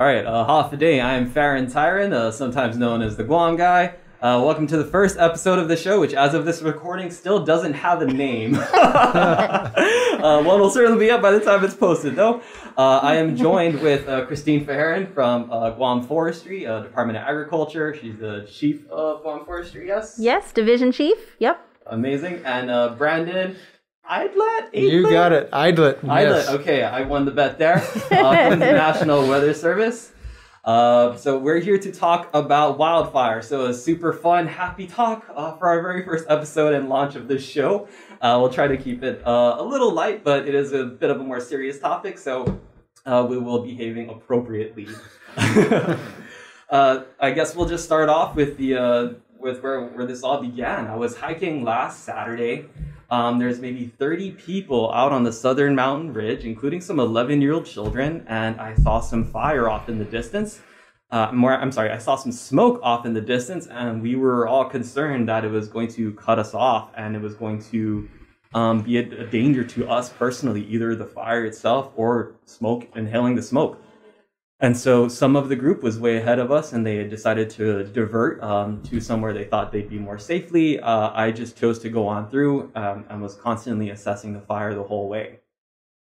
All right, uh, half a day. I am Farron Taijeron, uh, sometimes known as the Guam Guy. Uh, welcome to the first episode of the show, which, as of this recording, still doesn't have a name. uh, one will certainly be up by the time it's posted, though. Uh, I am joined with uh, Christine Fejeran from uh, Guam Forestry, uh, Department of Agriculture. She's the chief of Guam Forestry, yes? Yes, division chief. Yep. Amazing. And uh, Brandon Aydlett? You got it. Aydlett. Islet. Yes. Okay, I won the bet there. Uh, from the National Weather Service. Uh, so we're here to talk about wildfire. So a super fun, happy talk uh, for our very first episode and launch of this show. Uh, we'll try to keep it uh, a little light, but it is a bit of a more serious topic, so uh, we will be behaving appropriately. uh, I guess we'll just start off with the uh, with where where this all began. I was hiking last Saturday. Um, there's maybe 30 people out on the southern mountain ridge, including some 11 year old children, and I saw some fire off in the distance. Uh, more, I'm sorry, I saw some smoke off in the distance, and we were all concerned that it was going to cut us off and it was going to um, be a, a danger to us personally, either the fire itself or smoke, inhaling the smoke. And so some of the group was way ahead of us, and they had decided to divert um, to somewhere they thought they'd be more safely. Uh, I just chose to go on through um, and was constantly assessing the fire the whole way.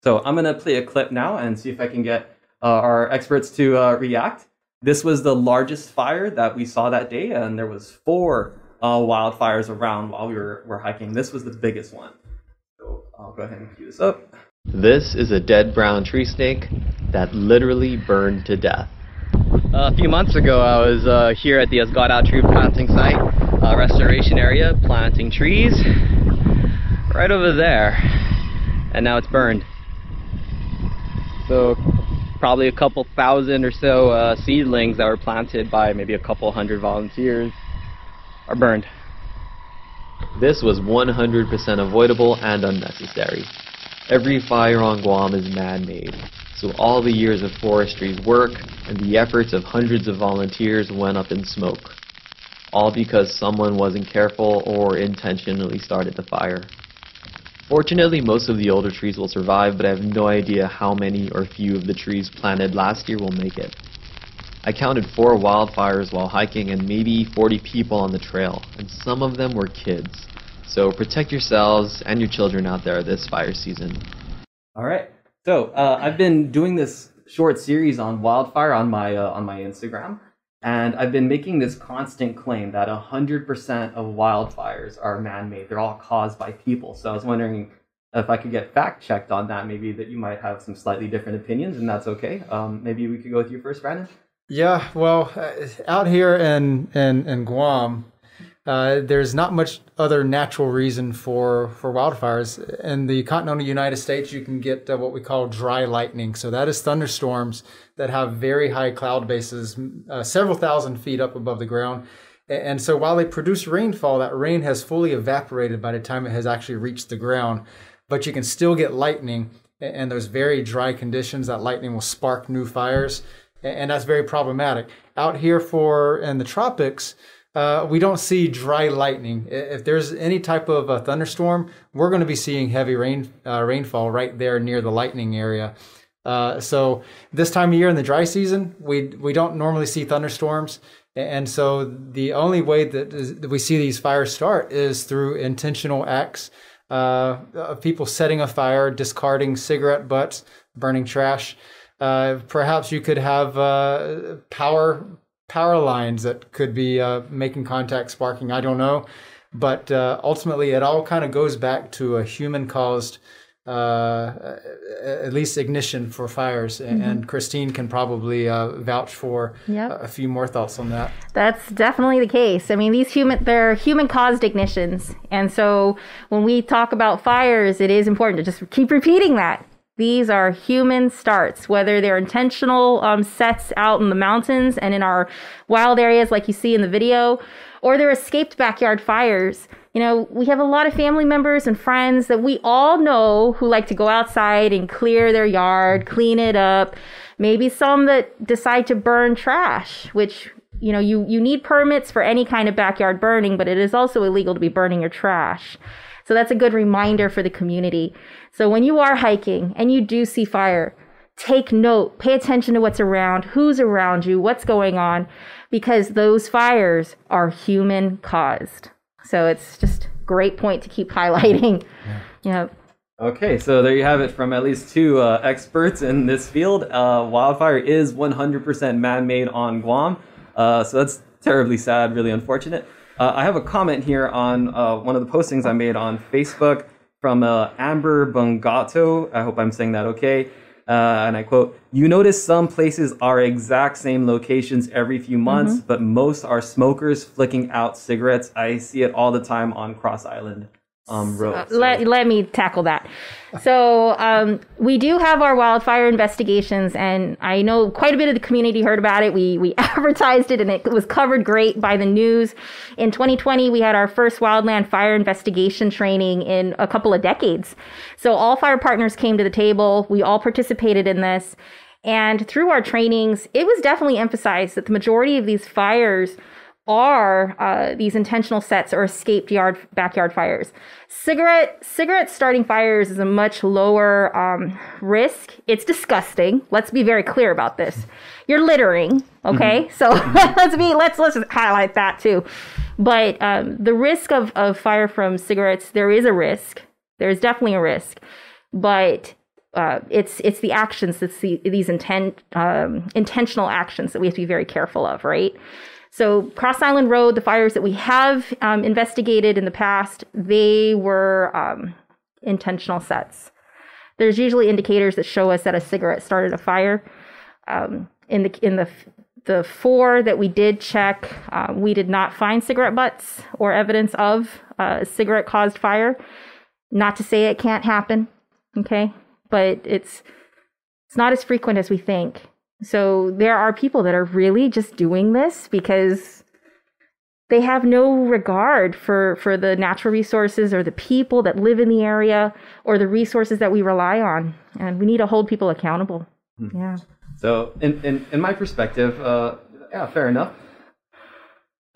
So I'm going to play a clip now and see if I can get uh, our experts to uh, react. This was the largest fire that we saw that day, and there was four uh, wildfires around while we were, were hiking. This was the biggest one. So I'll go ahead and cue this up. This is a dead brown tree snake that literally burned to death. A few months ago, I was uh, here at the Asgada tree planting site, uh, restoration area, planting trees right over there, and now it's burned. So, probably a couple thousand or so uh, seedlings that were planted by maybe a couple hundred volunteers are burned. This was 100% avoidable and unnecessary. Every fire on Guam is man-made, so all the years of forestry's work and the efforts of hundreds of volunteers went up in smoke. All because someone wasn't careful or intentionally started the fire. Fortunately, most of the older trees will survive, but I have no idea how many or few of the trees planted last year will make it. I counted four wildfires while hiking and maybe 40 people on the trail, and some of them were kids. So protect yourselves and your children out there this fire season. All right. So uh, I've been doing this short series on wildfire on my uh, on my Instagram, and I've been making this constant claim that hundred percent of wildfires are man-made. They're all caused by people. So I was wondering if I could get fact checked on that. Maybe that you might have some slightly different opinions, and that's okay. Um, maybe we could go with you first, Brandon. Yeah. Well, uh, out here in in, in Guam, uh, there's not much other natural reason for for wildfires. In the continental United States, you can get uh, what we call dry lightning. So that is thunderstorms that have very high cloud bases, uh, several thousand feet up above the ground. And so while they produce rainfall, that rain has fully evaporated by the time it has actually reached the ground. But you can still get lightning, and those very dry conditions, that lightning will spark new fires, and that's very problematic. Out here for in the tropics, uh, we don't see dry lightning. If there's any type of a thunderstorm, we're going to be seeing heavy rain uh, rainfall right there near the lightning area. Uh, so this time of year in the dry season, we we don't normally see thunderstorms, and so the only way that, is, that we see these fires start is through intentional acts uh, of people setting a fire, discarding cigarette butts, burning trash. Uh, perhaps you could have uh, power power lines that could be uh, making contact, sparking. I don't know, but uh, ultimately, it all kind of goes back to a human caused. Uh, at least ignition for fires, A- and Christine can probably uh, vouch for Yep. a, a few more thoughts on that. That's definitely the case. I mean, these human they're human caused ignitions. And so when we talk about fires, it is important to just keep repeating that. These are human starts, whether they're intentional um, sets out in the mountains and in our wild areas, like you see in the video, or they're escaped backyard fires. You know, we have a lot of family members and friends that we all know who like to go outside and clear their yard, clean it up. Maybe some that decide to burn trash, which you know you you need permits for any kind of backyard burning but it is also illegal to be burning your trash so that's a good reminder for the community so when you are hiking and you do see fire take note, pay attention to what's around, who's around you, what's going on, because those fires are human caused. So it's just great point to keep highlighting. Yeah. Okay, so there you have it from at least two uh, experts in this field. Uh, wildfire is 100% man made on Guam. Uh, so that's terribly sad, really unfortunate. Uh, I have a comment here on uh, one of the postings I made on Facebook from uh, Amber Bungato. I hope I'm saying that okay. and I quote, You notice some places are exact same locations every few months, but most are smokers flicking out cigarettes. I see it all the time on Cross Island um, Road. So- let, let me tackle that. So um, we do have our wildfire investigations, and I know quite a bit of the community heard about it. We we advertised it, and it was covered great by the news. In 2020, we had our first wildland fire investigation training in a couple of decades. So all fire partners came to the table. We all participated in this. And through our trainings, it was definitely emphasized that the majority of these fires are uh, these intentional sets or escaped yard backyard fires. Cigarette cigarette starting fires is a much lower um, risk. It's disgusting. Let's be very clear about this. You're littering, okay? So let's be let's let's just highlight that too. But um, the risk of of fire from cigarettes, there is a risk. There is definitely a risk, but uh, it's it's the actions, it's the, these intent um, intentional actions that we have to be very careful of, right? So Cross Island Road, the fires that we have um, investigated in the past, they were um, intentional sets. There's usually indicators that show us that a cigarette started a fire. Um, in the in the the four that we did check, uh, we did not find cigarette butts or evidence of uh, a cigarette caused fire. Not to say it can't happen, okay, but it's it's not as frequent as we think. So there are people that are really just doing this because they have no regard for for the natural resources or the people that live in the area or the resources that we rely on and we need to hold people accountable yeah So, in, in, in my perspective, uh, yeah, fair enough.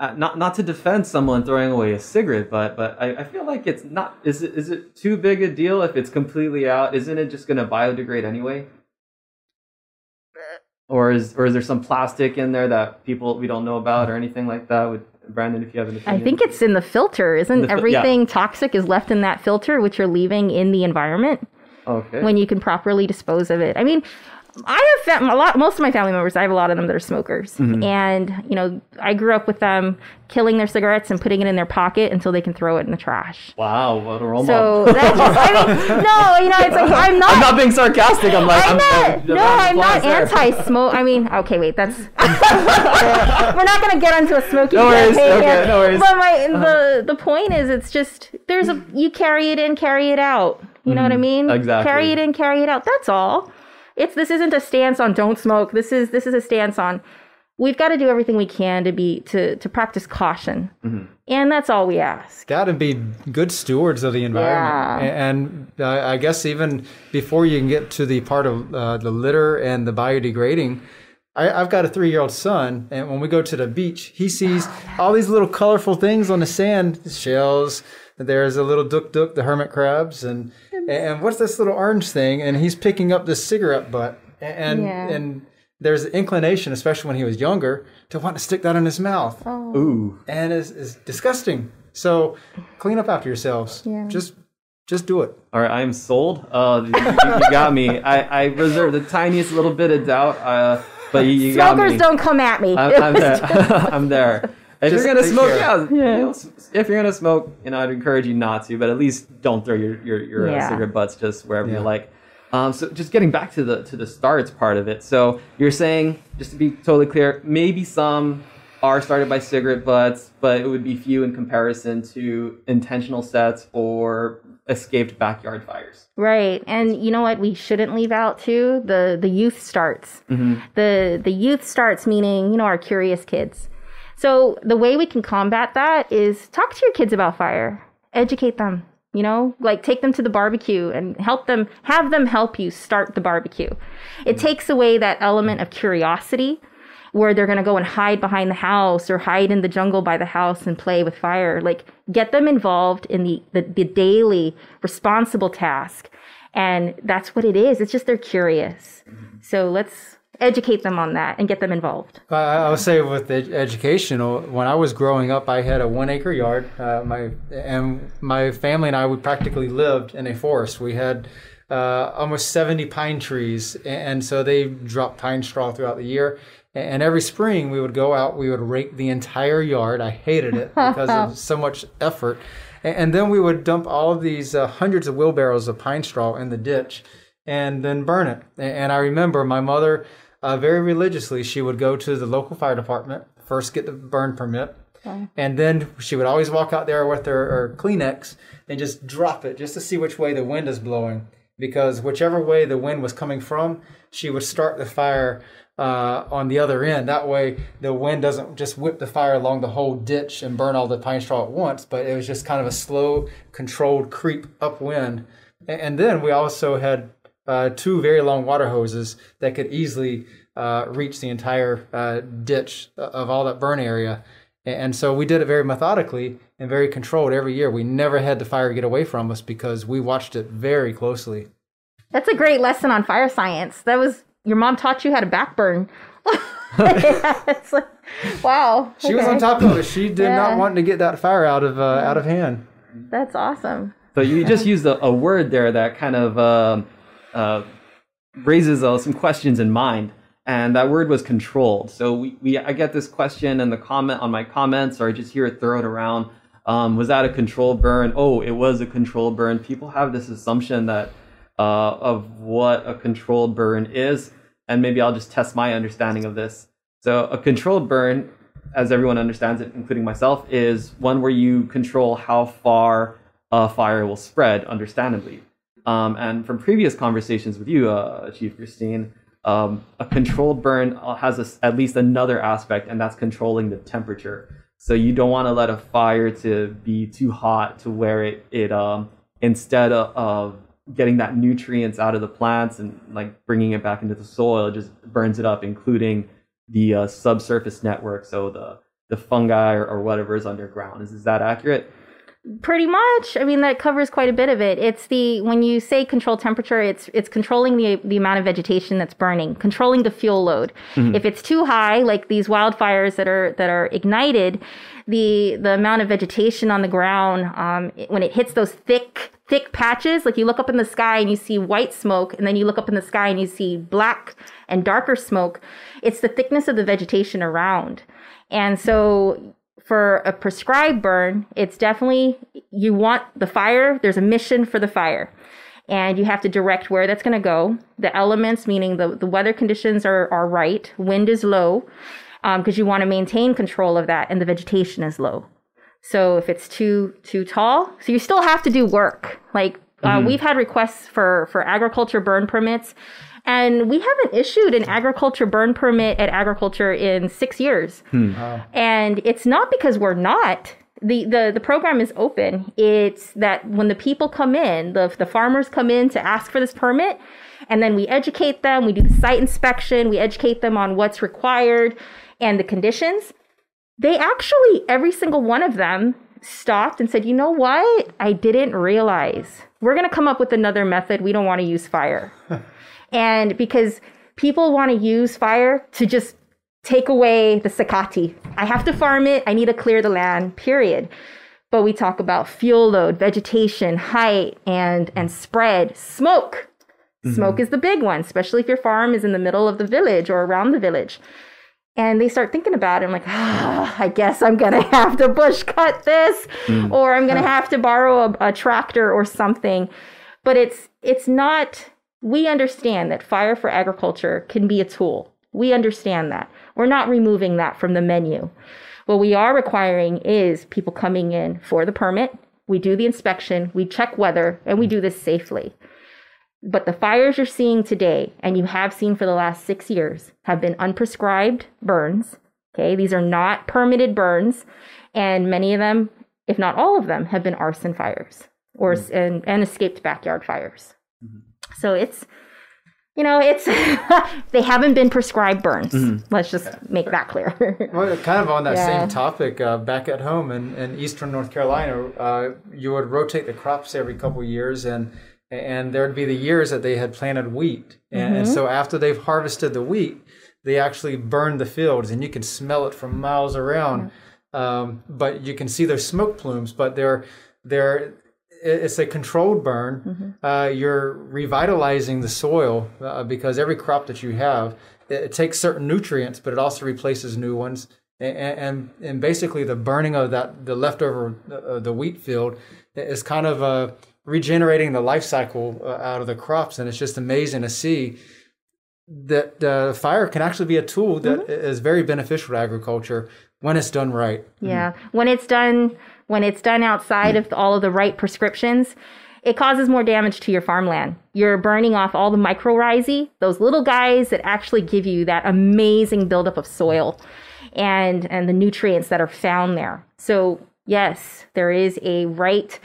Uh, not not to defend someone throwing away a cigarette, but but I, I feel like it's not. Is it is it too big a deal if it's completely out? Isn't it just going to biodegrade anyway? Or is or is there some plastic in there that people we don't know about or anything like that? Would Brandon, if you have an opinion? i think it's in the filter isn't The everything toxic is left in that filter which you're leaving in the environment okay. when you can properly dispose of it. I mean, I have a lot. Most of my family members, I have a lot of them that are smokers, Mm-hmm. and you know, I grew up with them killing their cigarettes and putting it in their pocket until they can throw it in the trash. wow, what a role So model. that's just, I mean, no, you know, it's like I'm not. I'm not being sarcastic. I'm like I'm not. I'm, no, I'm not there. anti-smoke. I mean, okay, wait, that's. We're not gonna get onto a smoking No worries, campaign okay, here. no worries. But my the the point is, it's just there's a you carry it in, carry it out. You know what I mean? Mm-hmm. exactly. Carry it in, carry it out. That's all. It's this isn't a stance on don't smoke. This is this is a stance on we've got to do everything we can to be to to practice caution, Mm-hmm. and that's all we ask. Got to be good stewards of the environment. Yeah. And uh, I guess even before you can get to the part of uh, the litter and the biodegrading, I, I've got a three year old son, and when we go to the beach, he sees all these little colorful things on the sand shells. There's a little duk duk, the hermit crabs, and and what's this little orange thing? And he's picking up this cigarette butt, and Yeah. and there's an inclination, especially when he was younger, to want to stick that in his mouth Ooh. and it's, is disgusting. So clean up after yourselves. Yeah. Just just do it. All right, I am sold. Uh, you, you got me. I, I reserve the tiniest little bit of doubt, uh, but you, you got Smokers don't come at me. I'm, I'm there. I'm there. If you're gonna smoke, care. yeah, you know, if you're gonna smoke, you know, I'd encourage you not to, but at least don't throw your your, your uh, Yeah. cigarette butts just wherever Yeah. you like. Um, so just getting back to the to the starts part of it. So you're saying, just to be totally clear, maybe some are started by cigarette butts, but it would be few in comparison to intentional sets or escaped backyard fires. Right. And you know what we shouldn't leave out too? The the youth starts. The the youth starts meaning, you know, our curious kids. So the way we can combat that is talk to your kids about fire. Educate them. You know, like take them to the barbecue and help them have them help you start the barbecue. It mm. takes away that element of curiosity where they're going to go and hide behind the house or hide in the jungle by the house and play with fire. Like get them involved in the, the, the daily responsible task And that's what it is. It's just they're curious. Mm-hmm. So let's educate them on that and get them involved. I, I would say with the education, uh, when I was growing up, I had a one acre yard. Uh, my and my family and I, we practically lived in a forest. We had uh, almost 70 pine trees, and so they dropped pine straw throughout the year. And every spring, we would go out, we would rake the entire yard. I hated it because of so much effort. And then we would dump all of these uh, hundreds of wheelbarrows of pine straw in the ditch and then burn it. And I remember my mother, uh, very religiously, she would go to the local fire department, first get the burn permit, and then she would always walk out there with her, her Kleenex and just drop it just to see which way the wind is blowing. Because whichever way the wind was coming from, she would start the fire uh, on the other end. That way, the wind doesn't just whip the fire along the whole ditch and burn all the pine straw at once, but it was just kind of a slow, controlled creep upwind. And then we also had uh, two very long water hoses that could easily uh, reach the entire uh, ditch of all that burn area. And so we did it very methodically and very controlled every year. We never had the fire get away from us because we watched it very closely. That's a great lesson on fire science. That was your mom taught you how to backburn. it's like, wow. She was on top of it. She did Yeah. not want to get that fire out of uh, out of hand. That's awesome. So you just used a, a word there that kind of um uh, raises uh, some questions in mind, and that word was controlled. So we, we I get this question and the comment on my comments, or I just hear it thrown around. Um, was that a controlled burn? Oh, it was a controlled burn. People have this assumption that uh, of what a controlled burn is, and maybe I'll just test my understanding of this. So a controlled burn, as everyone understands it, including myself, is one where you control how far a fire will spread, understandably. Um, and from previous conversations with you, uh, Chief Christine, um, a controlled burn has a at least another aspect, and that's controlling the temperature. So you don't want to let a fire to be too hot to where it it um, instead of, of getting that nutrients out of the plants and like bringing it back into the soil, it just burns it up, including the uh, subsurface network, so the the fungi or, or whatever is underground. Is is that accurate? Pretty much. I mean, that covers quite a bit of it. It's the when you say control temperature, it's it's controlling the the amount of vegetation that's burning, controlling the fuel load. If it's too high, like these wildfires that are that are ignited, the the amount of vegetation on the ground um, when it hits those thick thick patches, like you look up in the sky and you see white smoke, and then you look up in the sky and you see black and darker smoke. It's the thickness of the vegetation around, and so for a prescribed burn, it's definitely you want the fire. There's a mission for the fire, and you have to direct where that's going to go. The elements, meaning the, the weather conditions, are are right. Wind is low, because you want to maintain control of that, and the vegetation is low. So if it's too too tall, so you still have to do work. Like uh, we've had requests for for agriculture burn permits, and we haven't issued an agriculture burn permit at agriculture in six years. Hmm. And it's not because we're not. The, the the program is open. It's that when the people come in, the the farmers come in to ask for this permit, and then we educate them. We do the site inspection. We educate them on what's required and the conditions they actually every single one of them stopped and said you know what i didn't realize we're going to come up with another method we don't want to use fire and because people want to use fire to just take away the sakati i have to farm it i need to clear the land period but we talk about fuel load vegetation height and and spread smoke smoke is the big one especially if your farm is in the middle of the village or around the village and they start thinking about it. I'm like, ah, I guess I'm gonna have to bush cut this, or I'm gonna have to borrow a, a tractor or something. But it's it's not. We understand that fire for agriculture can be a tool. We understand that. We're not removing that from the menu. What we are requiring is people coming in for the permit. We do the inspection, we check weather, and we do this safely. But the fires you're seeing today, and you have seen for the last six years, have been unprescribed burns. Okay, these are not permitted burns, and many of them, if not all of them, have been arson fires or mm-hmm. and, and escaped backyard fires. Mm-hmm. So it's, you know, it's they haven't been prescribed burns. Let's just make that clear. Well, kind of on that Yeah. same topic, uh, back at home in, in eastern North Carolina, uh, you would rotate the crops every couple of years, and and there'd be the years that they had planted wheat, and, and so after they've harvested the wheat, they actually burn the fields, and you can smell it from miles around. Um, but you can see their smoke plumes, but they're they're it's a controlled burn. Uh, you're revitalizing the soil uh, because every crop that you have it, it takes certain nutrients, but it also replaces new ones. And, and and basically the burning of that the leftover uh, the wheat field is kind of uh, regenerating the life cycle uh, out of the crops, and it's just amazing to see that uh, fire can actually be a tool that is very beneficial to agriculture when it's done right. Yeah. When it's done when it's done outside of all of the right prescriptions, it causes more damage to your farmland. You're burning off all the mycorrhizae, those little guys that actually give you that amazing buildup of soil and and the nutrients that are found there. So, yes, there is a right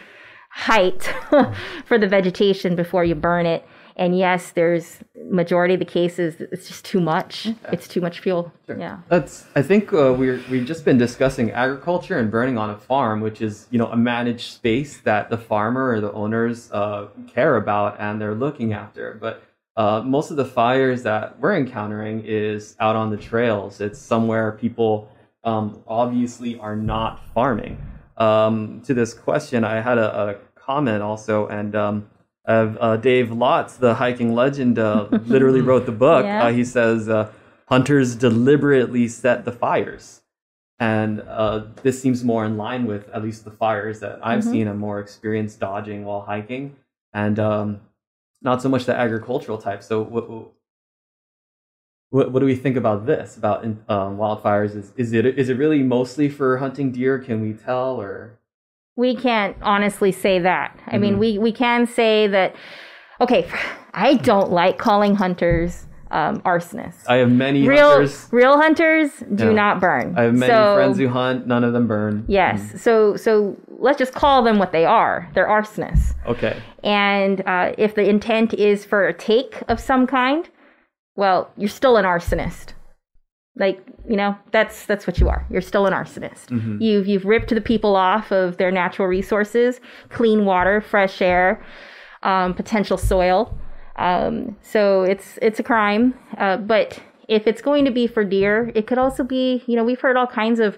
height for the vegetation before you burn it. And yes, there's majority of the cases it's just too much. It's too much fuel. Yeah. That's. I think uh, we're we've just been discussing agriculture and burning on a farm, which is you know a managed space that the farmer or the owners uh, care about and they're looking after. But uh, most of the fires that we're encountering is out on the trails. It's somewhere people um, obviously are not farming. Um, to this question, I had a, a comment also, and um, of uh, Dave Lotz, the hiking legend, uh, literally wrote the book. Yeah. Uh, he says uh, hunters deliberately set the fires. And uh, this seems more in line with at least the fires that I've Mhm. seen. I'm more experienced dodging while hiking, and um, not so much the agricultural type. So, what, what, what do we think about this? About um, wildfires? Is, is it is it really mostly for hunting deer? Can we tell or? We can't honestly say that. I mean, Mhm. we, we can say that, okay, I don't like calling hunters um, arsonists. I have many real, hunters. real hunters do Yeah. not burn. I have many So- friends who hunt. None of them burn. Yes. So, so let's just call them what they are. They're arsonists. Okay. And uh, if the intent is for a take of some kind, well, you're still an arsonist. Like you know, that's that's what you are. You're still an arsonist. You've you've ripped the people off of their natural resources, clean water, fresh air, um, potential soil. Um, so it's it's a crime. Uh, but if it's going to be for deer, it could also be. You know, we've heard all kinds of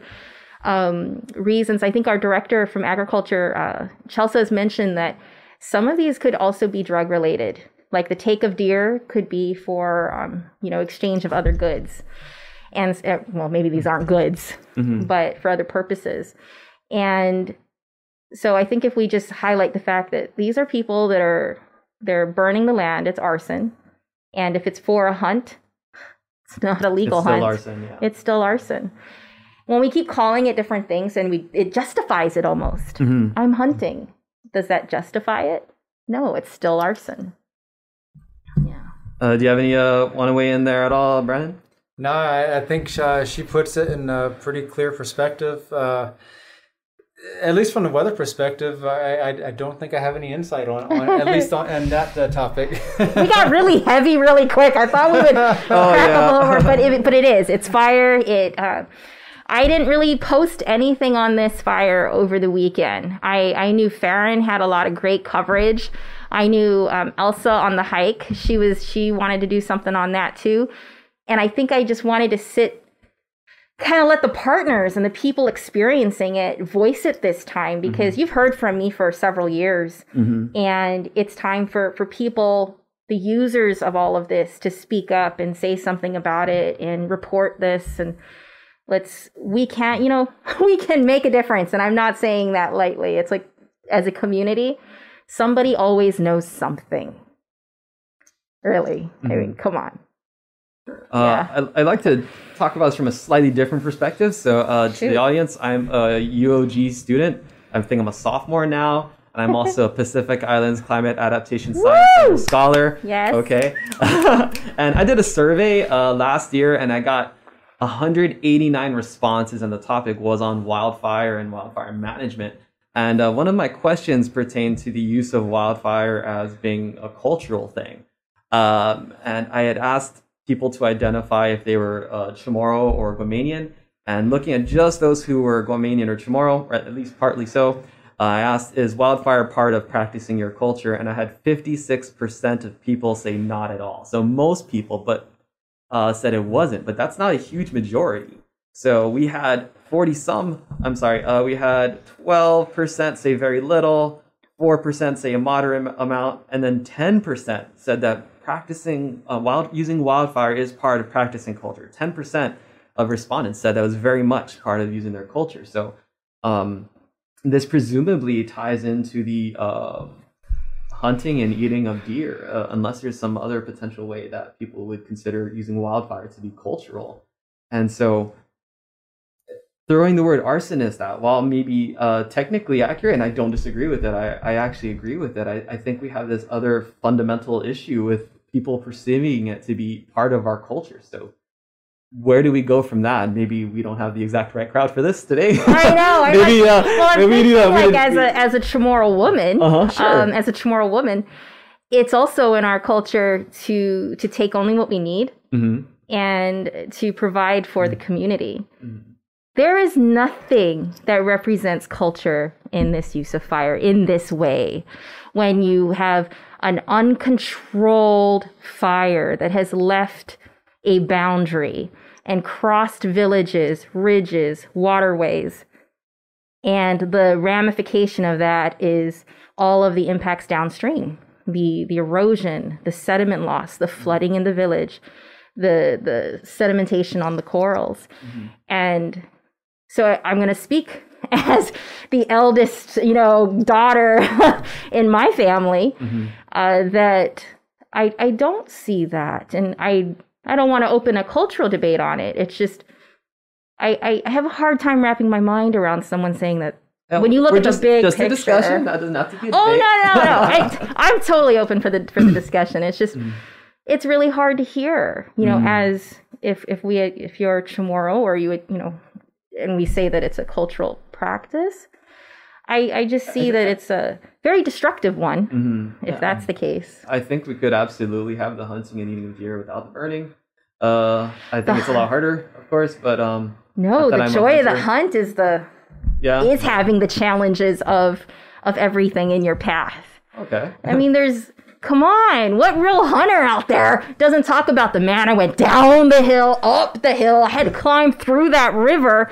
um, reasons. I think our director from agriculture, uh, Chelsea, has mentioned that some of these could also be drug related. Like the take of deer could be for, um, you know, exchange of other goods. And, uh, well, maybe these aren't goods, but for other purposes. And so I think if we just highlight the fact that these are people that are, they're burning the land, it's arson. And if it's for a hunt, it's not a legal it's still hunt arson. Yeah. it's still arson. When we keep calling it different things and we it justifies it almost. Mhm. I'm hunting. Does that justify it? No, it's still arson. Yeah. Uh, do you have any uh, want to weigh in there at all, Brennan? No, I, I think uh, she puts it in a pretty clear perspective. Uh, at least from the weather perspective, I, I, I don't think I have any insight on, on at least on, on that uh, topic. We got really heavy really quick. I thought we would crack yeah. over, but it, but it is. It's fire. It. Uh, I didn't really post anything on this fire over the weekend. I, I knew Farron had a lot of great coverage. I knew um, Elsa on the hike. She was she wanted to do something on that too, and I think I just wanted to sit, kind of let the partners and the people experiencing it voice it this time mm-hmm. because you've heard from me for several years, mm-hmm. and it's time for for people the users of all of this to speak up and say something about it and report this. And let's we can't you know we can make a difference. And i'm not saying that lightly. It's like as a community somebody always knows something. Really. I mean mm-hmm. come on Uh, I, I like to talk about this from a slightly different perspective. So, uh, to the audience, I'm a UOG student. I think I'm a sophomore now, and I'm also a Pacific Islands Climate Adaptation Science scholar. Yes. Okay. and I did a survey uh, last year, and I got 189 responses, and the topic was on wildfire and wildfire management. And uh, one of my questions pertained to the use of wildfire as being a cultural thing. Um, and I had asked people to identify if they were uh, Chamorro or Guamanian. And looking at just those who were Guamanian or Chamorro, or at least partly so, I asked, "Is wildfire part of practicing your culture?" And I had 56% of people say not at all. So most people, but uh, said it wasn't. But that's not a huge majority. So we had 40 some. I'm sorry. Uh, we had 12% say very little. 4% say a moderate amount, and then 10% said that practicing uh, wild using wildfire is part of practicing culture. 10% of respondents said that was very much part of using their culture. So um, this presumably ties into the uh, hunting and eating of deer, uh, unless there's some other potential way that people would consider using wildfire to be cultural. And so throwing the word arsonist out, while maybe uh, technically accurate, and I don't disagree with it, I, I actually agree with it. I, I think we have this other fundamental issue with people perceiving it to be part of our culture. So where do we go from that? Maybe we don't have the exact right crowd for this today. I know. Maybe, know. uh, well, maybe thinking like as a as a Chamorro woman, Uh-huh, sure. um, as a Chamorro woman, it's also in our culture to to take only what we need Mhm. and to provide for the community. Mhm. There is nothing that represents culture in this use of fire in this way. When you have an uncontrolled fire that has left a boundary and crossed villages, ridges, waterways, and the ramification of that is all of the impacts downstream. The, the erosion, the sediment loss, the mm-hmm. flooding in the village, the, the sedimentation on the corals. Mm-hmm. And so I'm going to speak as the eldest, you know, daughter in my family mm-hmm. uh, that I, I don't see that. And I, I don't want to open a cultural debate on it. It's just, I, I have a hard time wrapping my mind around someone saying that oh, when you look at the big just picture- discussion. That doesn't to be a Oh no, no, no! I, I'm totally open for the for the discussion. It's just, mm. it's really hard to hear. You know, mm. as if if we if you're Chamorro or you would you know, and we say that it's a cultural practice. I I just see that it's a very destructive one. Mhm. If that's the case, I think we could absolutely have the hunting and eating of deer without the burning. Uh, I think it's a lot harder, of course, but um, no. The I'm joy of the hunt is the yeah. is having the challenges of of everything in your path. okay. I mean, there's come on, what real hunter out there doesn't talk about the man? I went down the hill, up the hill, I had to climb through that river.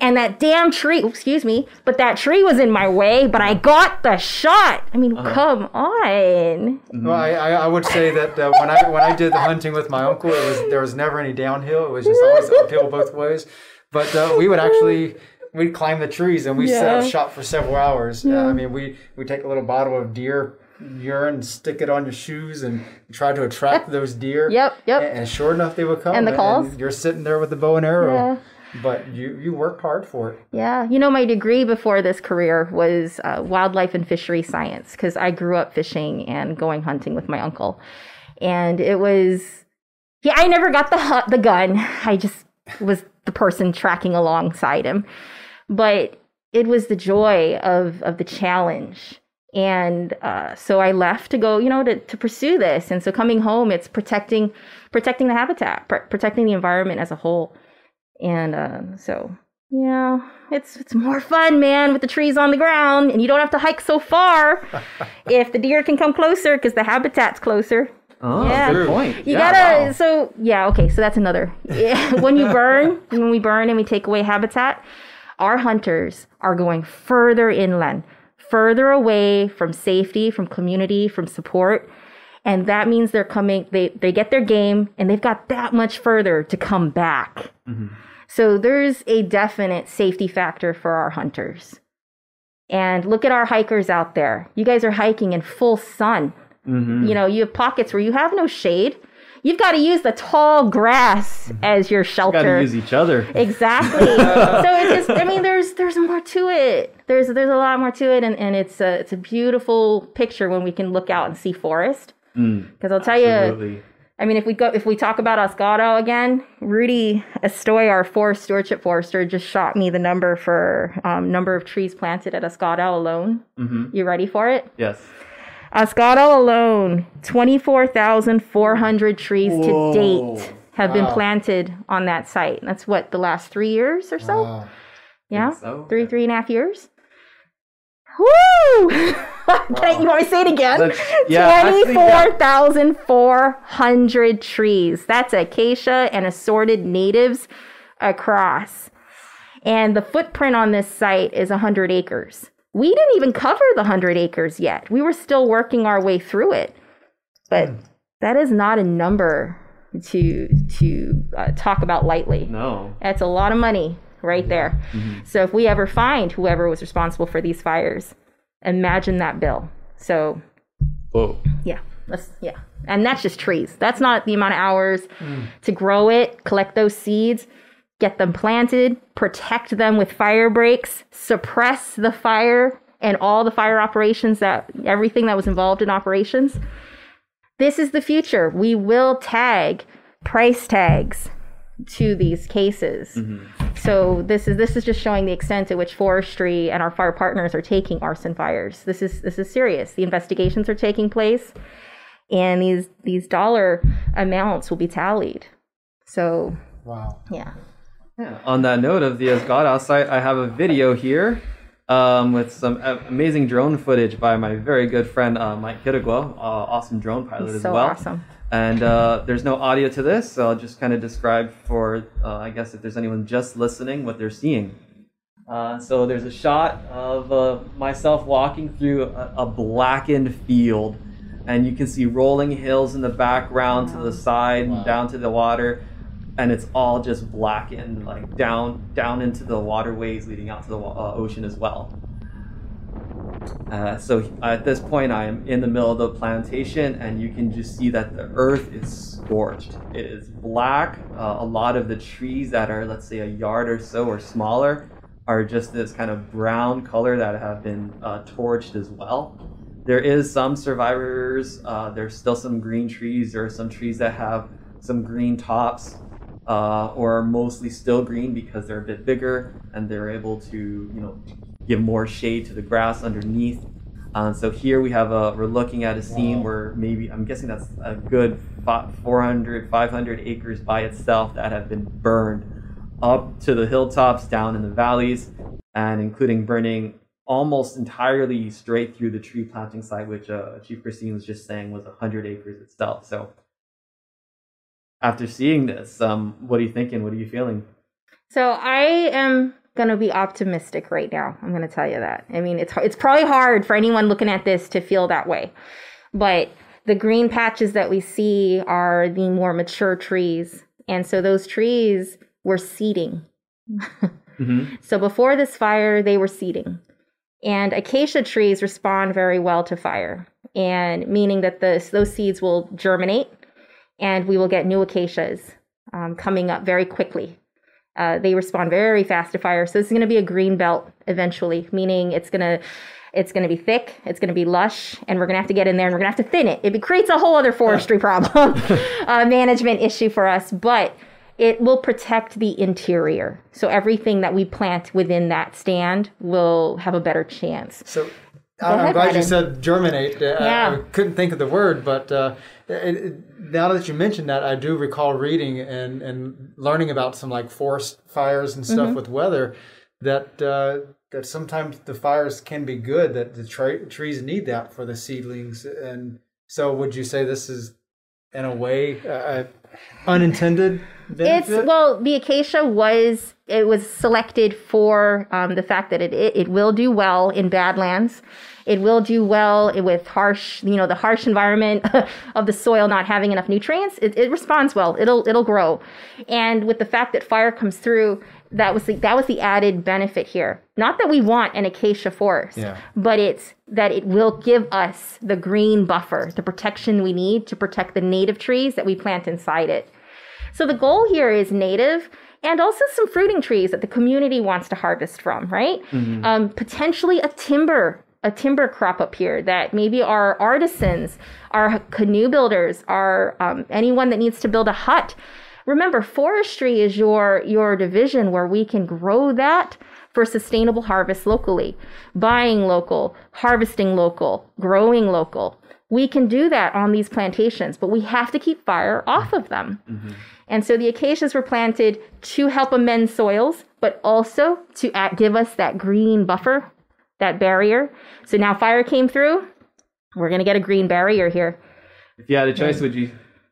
And that damn tree, excuse me, but that tree was in my way, but I got the shot. I mean, come on. Well, I, I, I would say that uh, when I when I did the hunting with my uncle, it was there was never any downhill. It was just always uphill both ways. But uh, we would actually we'd climb the trees and we set up shop for several hours. Uh, I mean, we we take a little bottle of deer urine, stick it on your shoes, and try to attract those deer. Yep, yep. And, and sure enough, they would come. And the calls? you're sitting there with the bow and arrow. Yeah. But you you worked hard for it. Yeah, you know, my degree before this career was uh, wildlife and fishery science because I grew up fishing and going hunting with my uncle, and it was yeah. I never got the the gun. I just was the person tracking alongside him, but it was the joy of of the challenge. And uh, so I left to go, you know, to, to pursue this. And so coming home, it's protecting protecting the habitat, pr- protecting the environment as a whole. And uh, so, yeah, it's it's more fun, man, with the trees on the ground, and you don't have to hike so far if the deer can come closer because the habitat's closer. Oh, Yeah. good point. You Yeah, gotta. wow. So yeah, okay. So that's another. Yeah, when you burn, when we burn and we take away habitat, our hunters are going further inland, further away from safety, from community, from support. And that means they're coming, they, they get their game and they've got that much further to come back. So there's a definite safety factor for our hunters. And look at our hikers out there. You guys are hiking in full sun. Mhm. You know, you have pockets where you have no shade. You've got to use the tall grass as your shelter. Got to use each other. Exactly. so it's just I mean there's there's more to it. There's there's a lot more to it and, and it's a it's a beautiful picture when we can look out and see forest. Mm, Because I'll tell you absolutely. I mean if we go if we talk about Oscado again, Rudy Estoy, our forest stewardship forester, just shot me the number for um, number of trees planted at Oscado alone. Mhm. You ready for it? Yes. Oscado alone, 24,400 trees Whoa. to date have been planted on that site. That's what, the last three years or so? Wow. yeah? so. Three, three and a half years? Woo! Can you want me to say it again? Yeah, actually, yeah. 24,400 trees. That's acacia and assorted natives across. And the footprint on this site is 100 acres. We didn't even cover the 100 acres yet. We were still working our way through it. But that is not a number to to uh, talk about lightly. No. That's a lot of money right mm-hmm. there. Mm-hmm. So if we ever find whoever was responsible for these fires, imagine that bill. So Whoa. yeah, let's yeah. And that's just trees. That's not the amount of hours mm. to grow it, collect those seeds, get them planted, protect them with fire breaks, suppress the fire and all the fire operations that everything that was involved in operations. This is the future. We will tag price tags to these cases. So this is this is just showing the extent to which forestry and our fire partners are taking arson fires. This is this is serious. The investigations are taking place and these these dollar amounts will be tallied. So Wow. yeah. Yeah. On that note of the Esgada site, I have a video here um, with some amazing drone footage by my very good friend uh, Mike Kittigwa, uh, awesome drone pilot as So well. awesome. And uh, there's no audio to this, so I'll just kind of describe for, uh, I guess, if there's anyone just listening, what they're seeing. Uh, so there's a shot of uh, myself walking through a, a blackened field, and you can see rolling hills in the background to the side, and down to the water, and it's all just blackened, like down down into the waterways leading out to the uh, ocean as well. Uh, so at this point, I am in the middle of the plantation, and you can just see that the earth is scorched. It is black. Uh, a lot of the trees that are, let's say, a yard or so or smaller, are just this kind of brown color that have been uh, torched as well. There is some survivors. Uh, there's still some green trees. There are some trees that have some green tops, uh, or are mostly still green because they're a bit bigger and they're able to, you know, give more shade to the grass underneath. Uh, so here we have a, we're looking at a scene where maybe, I'm guessing that's a good fi- 400, 500 acres by itself that have been burned up to the hilltops, down in the valleys, and including burning almost entirely straight through the tree planting site, which uh, Chief Christine was just saying was 100 acres itself. So after seeing this, um, what are you thinking? What are you feeling? So I am going to be optimistic right now. I'm going to tell you that. I mean, it's it's probably hard for anyone looking at this to feel that way. But the green patches that we see are the more mature trees. And so those trees were seeding. Mm-hmm. So before this fire, they were seeding. And acacia trees respond very well to fire, and meaning that the, those seeds will germinate and we will get new acacias um, coming up very quickly. Uh, they respond very fast to fire. So this is going to be a green belt eventually, meaning it's going to it's going to be thick, it's going to be lush, and we're going to have to get in there and we're going to have to thin it. It creates a whole other forestry problem, uh, management issue for us, but it will protect the interior. So everything that we plant within that stand will have a better chance. So Go I'm ahead, glad you said germinate. Uh, Yeah. I couldn't think of the word, but uh, it, it, now that you mentioned that, I do recall reading and, and learning about some like forest fires and stuff Mm-hmm. with weather that uh, that sometimes the fires can be good. That the tra- trees need that for the seedlings. And so, would you say this is in a way uh, unintended benefit? It's well, the acacia was it was selected for um, the fact that it, it it will do well in badlands. It will do well with harsh, you know, the harsh environment of the soil not having enough nutrients. It, it responds well. It'll it'll grow, and with the fact that fire comes through, that was the that was the added benefit here. Not that we want an acacia forest, Yeah. but it's that it will give us the green buffer, the protection we need to protect the native trees that we plant inside it. So the goal here is native and also some fruiting trees that the community wants to harvest from, right? Um, potentially a timber, a timber crop up here that maybe our artisans, our canoe builders, our um, anyone that needs to build a hut. Remember, forestry is your your division where we can grow that for sustainable harvest locally, buying local, harvesting local, growing local. We can do that on these plantations, but we have to keep fire off of them. And so the acacias were planted to help amend soils, but also to give us that green buffer that barrier. So now fire came through. We're gonna get a green barrier here. If you had a choice, would you?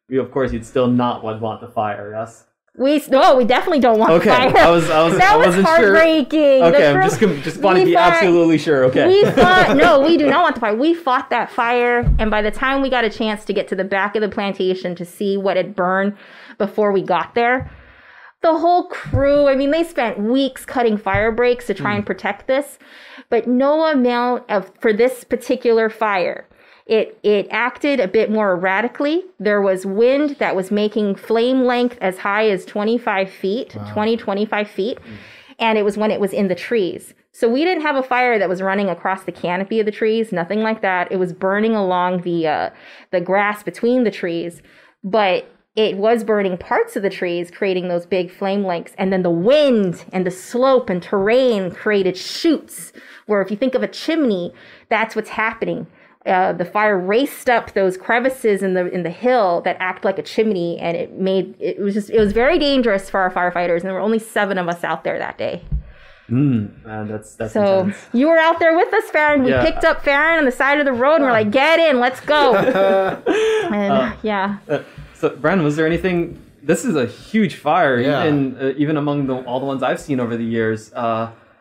You of course you'd still not want the fire. Yes. We no, we definitely don't want Okay, fire. I was- I was- that I was sure. heartbreaking. The Okay, I'm just just want to be fought- absolutely sure. Okay. We fought. No, we do not want the fire. We fought that fire, and by the time we got a chance to get to the back of the plantation to see what had burned before we got there, the whole crew. I mean, they spent weeks cutting fire breaks to try Hmm. and protect this, but no amount of for this particular fire. It it acted a bit more erratically. There was wind that was making flame length as high as 25 feet, 20, 25 feet. And it was when it was in the trees. So we didn't have a fire that was running across the canopy of the trees, nothing like that. It was burning along the uh, the grass between the trees, but it was burning parts of the trees, creating those big flame lengths. And then the wind and the slope and terrain created chutes, where if you think of a chimney, that's what's happening. Uh, the fire raced up those crevices in the in the hill that act like a chimney, and it made it was just it was very dangerous for our firefighters. And there were only seven of us out there that day. Man, that's that's So intense. you were out there with us, Farron. We Yeah. picked up Farron on the side of the road, and we're like, "Get in, let's go." and yeah, Uh, so, Brandon, was there anything? This is a huge fire, Yeah. even uh, even among the, all the ones I've seen over the years.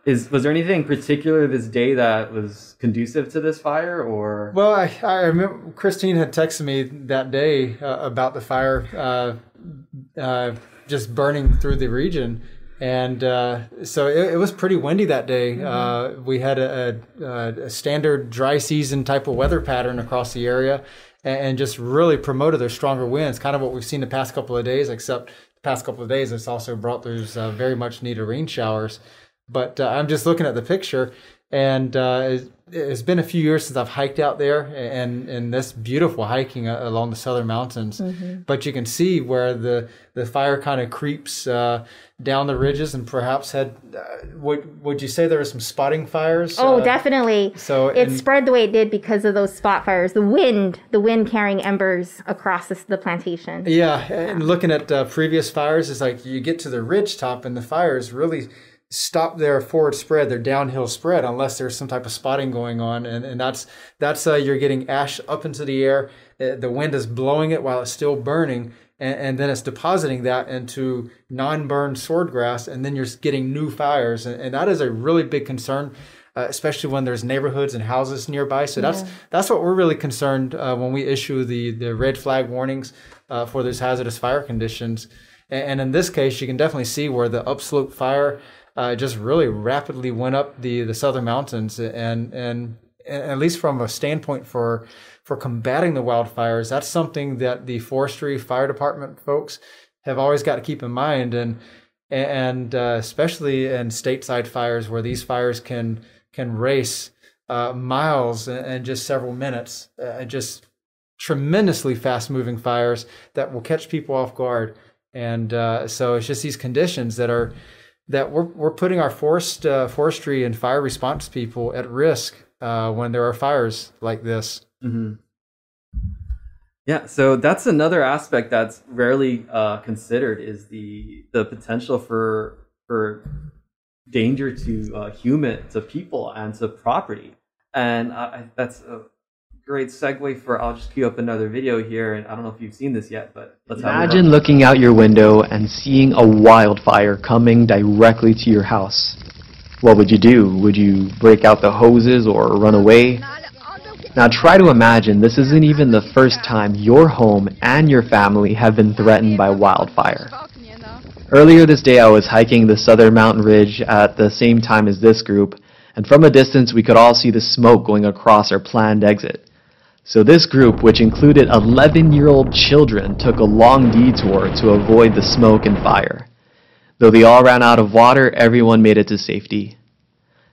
Is was there anything particular this day that was conducive to this fire, or Well, I, I remember Christine had texted me that day uh, about the fire uh, uh, just burning through the region. And uh, so it, it was pretty windy that day. Uh, we had a, a, a standard dry season type of weather pattern across the area and, and just really promoted those stronger winds, kind of what we've seen the past couple of days, except the past couple of days, it's also brought those uh, very much needed rain showers. But uh, I'm just looking at the picture, and uh, it's- it's been a few years since I've hiked out there, and and this beautiful hiking uh, along the southern mountains. But you can see where the the fire kind of creeps uh, down the ridges, and perhaps had. Uh, would would you say there were some spotting fires? oh, uh, definitely. So it and- spread the way it did because of those spot fires. The wind, the wind carrying embers across the, the plantation. Yeah, and looking at uh, previous fires, it's like you get to the ridge top, and the fires really stop their forward spread, their downhill spread, unless there's some type of spotting going on, and and that's that's uh, you're getting ash up into the air. Uh, the wind is blowing it while it's still burning, and, and then it's depositing that into non-burned swordgrass, and then you're getting new fires, and, and that is a really big concern. Uh, especially when there's neighborhoods and houses nearby, so that's that's what we're really concerned uh, when we issue the the red flag warnings uh, for those hazardous fire conditions. And, and in this case, you can definitely see where the upslope fire uh, just really rapidly went up the, the southern mountains. And, and at least from a standpoint for for combating the wildfires, that's something that the forestry fire department folks have always got to keep in mind. And and uh, especially in stateside fires where these fires can can race uh, miles in, in just several minutes, uh, just tremendously fast moving fires that will catch people off guard. And uh, so it's just these conditions that are that we're, we're putting our forest uh, forestry and fire response people at risk uh, when there are fires like this. Yeah, so that's another aspect that's rarely uh, considered is the the potential for for danger to uh, human to people and to property, and I, that's great segue for. I'll just queue up another video here, and I don't know if you've seen this yet, but let's. Imagine looking out your window and seeing a wildfire coming directly to your house. What would you do? Would you break out the hoses or run away? Now try to imagine this isn't even the first time your home and your family have been threatened by wildfire. Earlier this day I was hiking the southern mountain ridge at the same time as this group, and from a distance we could all see the smoke going across our planned exit. So this group, which included 11-year-old children, took a long detour to avoid the smoke and fire. Though they all ran out of water, everyone made it to safety.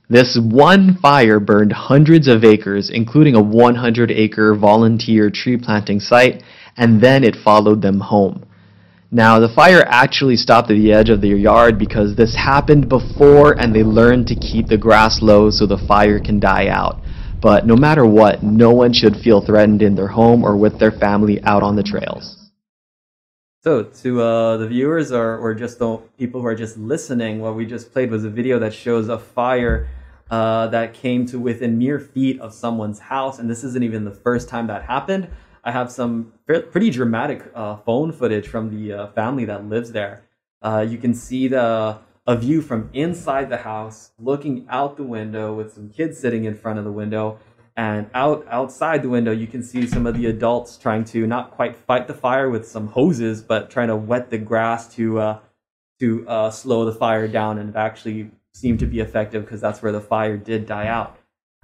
This one fire burned hundreds of acres, including a 100-acre volunteer tree planting site, and then it followed them home. Now, the fire actually stopped at the edge of their yard because this happened before and they learned to keep the grass low so the fire can die out. But no matter what, no one should feel threatened in their home or with their family out on the trails. So, to uh, the viewers or, or just the people who are just listening, what we just played was a video that shows a fire uh, that came to within mere feet of someone's house, and this isn't even the first time that happened. I have some pretty dramatic uh, phone footage from the uh, family that lives there. Uh, you can see the a view from inside the house, looking out the window with some kids sitting in front of the window, and out outside the window you can see some of the adults trying to not quite fight the fire with some hoses, but trying to wet the grass to uh, to uh, slow the fire down, and it actually seemed to be effective because that's where the fire did die out.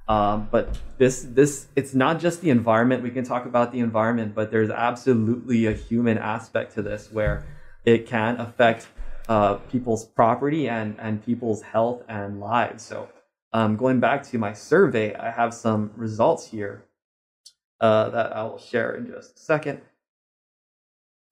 Um, but this this it's not just the environment. We can talk about the environment, but there's absolutely a human aspect to this where it can affect uh, people's property and and people's health and lives. So um, going back to my survey, I have some results here uh, that I will share in just a second.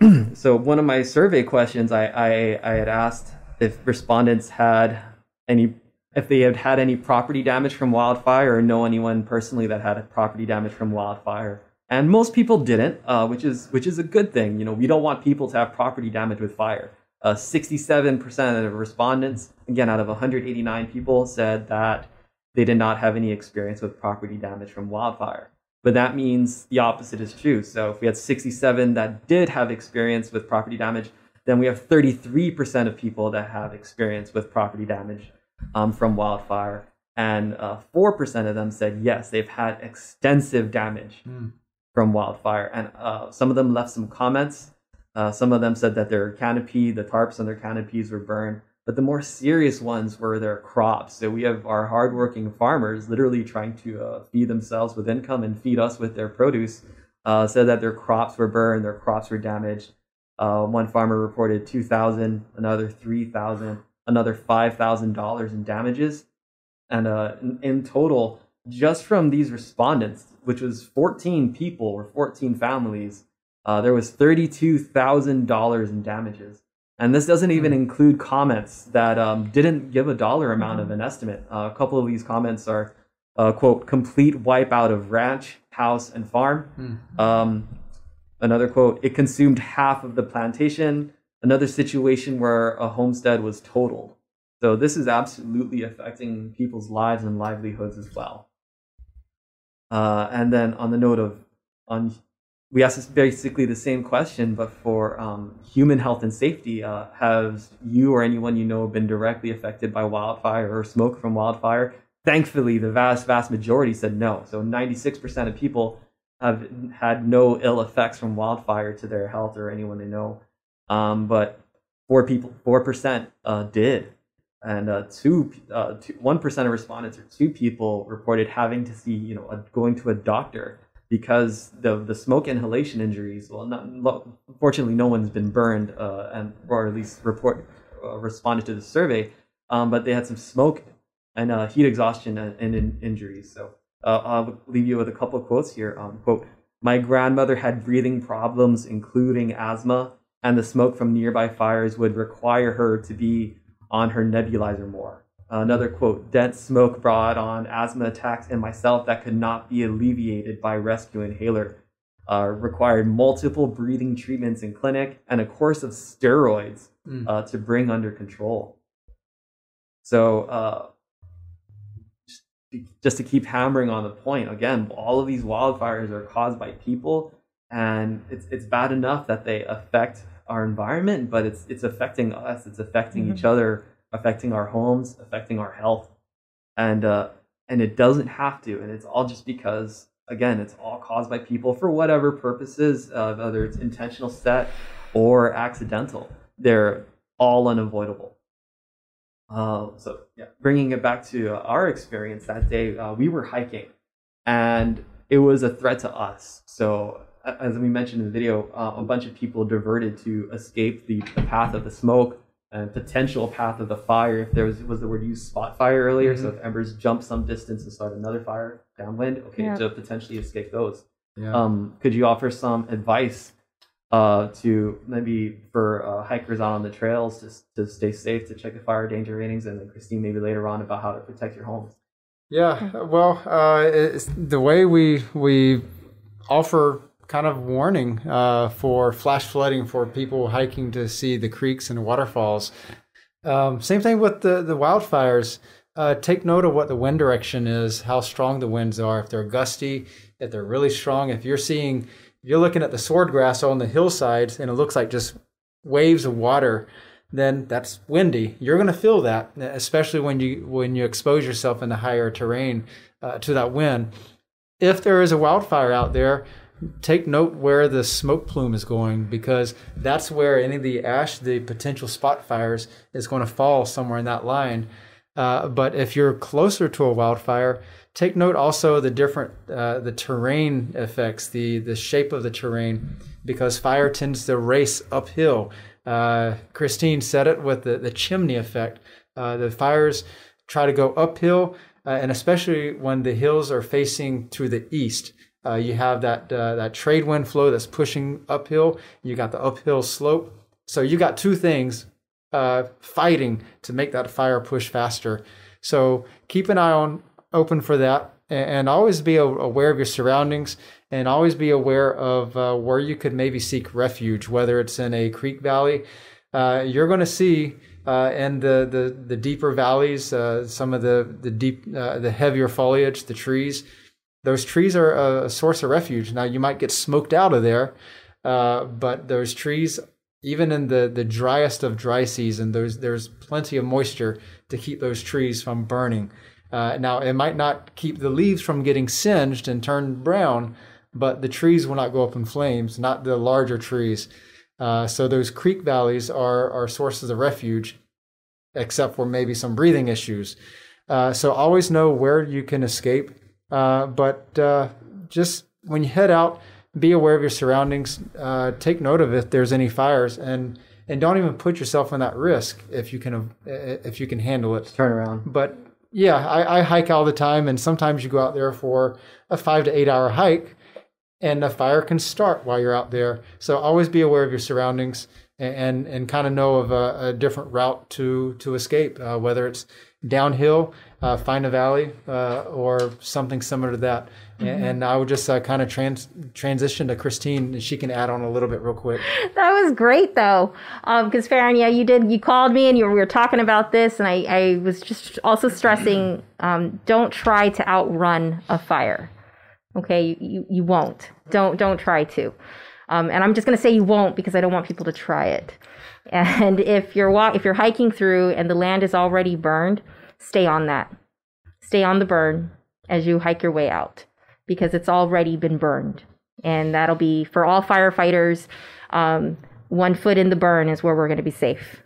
so one of my survey questions, I, I I had asked if respondents had any if they had had any property damage from wildfire or know anyone personally that had property damage from wildfire. And most people didn't, uh, which is which is a good thing. You know, we don't want people to have property damage with fire. Uh, 67% of respondents, again out of 189 people, said that they did not have any experience with property damage from wildfire. But that means the opposite is true. So if we had 67 that did have experience with property damage, then we have 33% of people that have experience with property damage um, from wildfire. And uh, 4% of them said yes, they've had extensive damage mm. from wildfire. And uh, some of them left some comments. Uh, some of them said that their canopy, the tarps on their canopies were burned. But the more serious ones were their crops. So we have our hardworking farmers literally trying to uh, feed themselves with income and feed us with their produce. Uh, said that their crops were burned, their crops were damaged. Uh, one farmer reported 2,000, another 3,000 another $5,000 in damages. And uh, in, in, total, just from these respondents, which was 14 people or 14 families, uh, there was $32,000 in damages. And this doesn't even hmm. include comments that um, didn't give a dollar amount of hmm. an estimate. Uh, a couple of these comments are, uh, quote, complete wipeout of ranch, house, and farm. Mm. Um, another quote, it consumed half of the plantation another situation where a homestead was totaled. So this is absolutely affecting people's lives and livelihoods as well. Uh, and then on the note of on we asked basically the same question, but for um, human health and safety, uh, has you or anyone you know been directly affected by wildfire or smoke from wildfire? Thankfully, the vast, vast majority said no. So 96% of people have had no ill effects from wildfire to their health or anyone they know. Um, but four people, four percent uh, did, and uh, two, uh, one percent of respondents or two people reported having to see, you know, a, going to a doctor because the the smoke inhalation injuries. Well, not fortunately, no one's been burned, uh, and or at least report uh, responded to the survey. Um, but they had some smoke and uh, heat exhaustion and, and injuries. So uh, I'll leave you with a couple of quotes here. Um, quote: My grandmother had breathing problems, including asthma and the smoke from nearby fires would require her to be on her nebulizer more. Another quote dense smoke brought on asthma attacks in myself that could not be alleviated by rescue inhaler. Uh, required multiple breathing treatments in clinic and a course of steroids mm. uh, to bring under control. So, uh, just to keep hammering on the point, again, all of these wildfires are caused by people, and it's it's bad enough that they affect our environment, but it's it's affecting us. It's affecting mm-hmm. each other, affecting our homes, affecting our health, and uh, and it doesn't have to. And it's all just because again, it's all caused by people for whatever purposes, uh, whether it's intentional set or accidental. They're all unavoidable. Uh, so yeah, bringing it back to our experience that day, uh, we were hiking, and it was a threat to us. So as we mentioned in the video, uh, a bunch of people diverted to escape the, the, path of the smoke and potential path of the fire. If there was was the word used spot fire earlier, mm-hmm. so if embers jump some distance and start another fire downwind, okay, yeah. to potentially escape those. Yeah. Um, could you offer some advice uh, to maybe for uh, hikers out on the trails to, to stay safe, to check the fire danger ratings, and then Christine maybe later on about how to protect your homes? Yeah, well, uh, the way we we offer kind of warning uh, for flash flooding for people hiking to see the creeks and waterfalls. Um, same thing with the, the wildfires. uh, take note of what the wind direction is, how strong the winds are. If they're gusty, if they're really strong. If you're seeing, if you're looking at the swordgrass on the hillsides and it looks like just waves of water, then that's windy. You're going to feel that, especially when you when you expose yourself in the higher terrain uh, to that wind. If there is a wildfire out there, take note where the smoke plume is going because that's where any of the ash, the potential spot fires, is going to fall somewhere in that line. Uh, but if you're closer to a wildfire, take note also the different uh, the terrain effects, the the shape of the terrain, because fire tends to race uphill. Uh, Christine said it with the, the chimney effect. Uh, the fires try to go uphill, uh, and especially when the hills are facing to the east. Uh, you have that that trade wind flow that's pushing uphill. You got the uphill slope. So you got two things uh, fighting to make that fire push faster. So keep an eye on open for that, and, and always be aware of your surroundings, and always be aware of uh, where you could maybe seek refuge, whether it's in a creek valley. Uh, you're going to see uh, in the, the the deeper valleys, uh, some of the the deep uh, the heavier foliage, the trees. Those trees are a source of refuge. Now you might get smoked out of there, uh, but those trees even in the, the driest of dry season, there's there's plenty of moisture to keep those trees from burning. Uh, now, it might not keep the leaves from getting singed and turned brown, but the trees will not go up in flames, not the larger trees. Uh, so those creek valleys are, are sources of refuge, except for maybe some breathing issues. Uh, so always know where you can escape. Uh, but uh, just when you head out, be aware of your surroundings. Uh, take note of if there's any fires, and and don't even put yourself in that risk if you can if you can handle it. Turn around. But yeah, I, I hike all the time, and sometimes you go out there for a five to eight hour hike, and a fire can start while you're out there. So always be aware of your surroundings and and, and kind of know of a, a, different route to to escape, uh, whether it's downhill, uh, find a valley, uh, or something similar to that. Mm-hmm. And I would just uh, kind of trans- transition to Christine, and she can add on a little bit real quick. That was great, though, because um, Farron, yeah, you did. You called me, and you, we were talking about this, and I, I was just also stressing: um, don't try to outrun a fire. Okay, you, you, you won't. Don't don't try to. Um, and I'm just going to say you won't because I don't want people to try it. And if you're walk, if you're hiking through and the land is already burned, stay on that. Stay on the burn as you hike your way out because it's already been burned. And that'll be for all firefighters. Um, one foot in the burn is where we're going to be safe.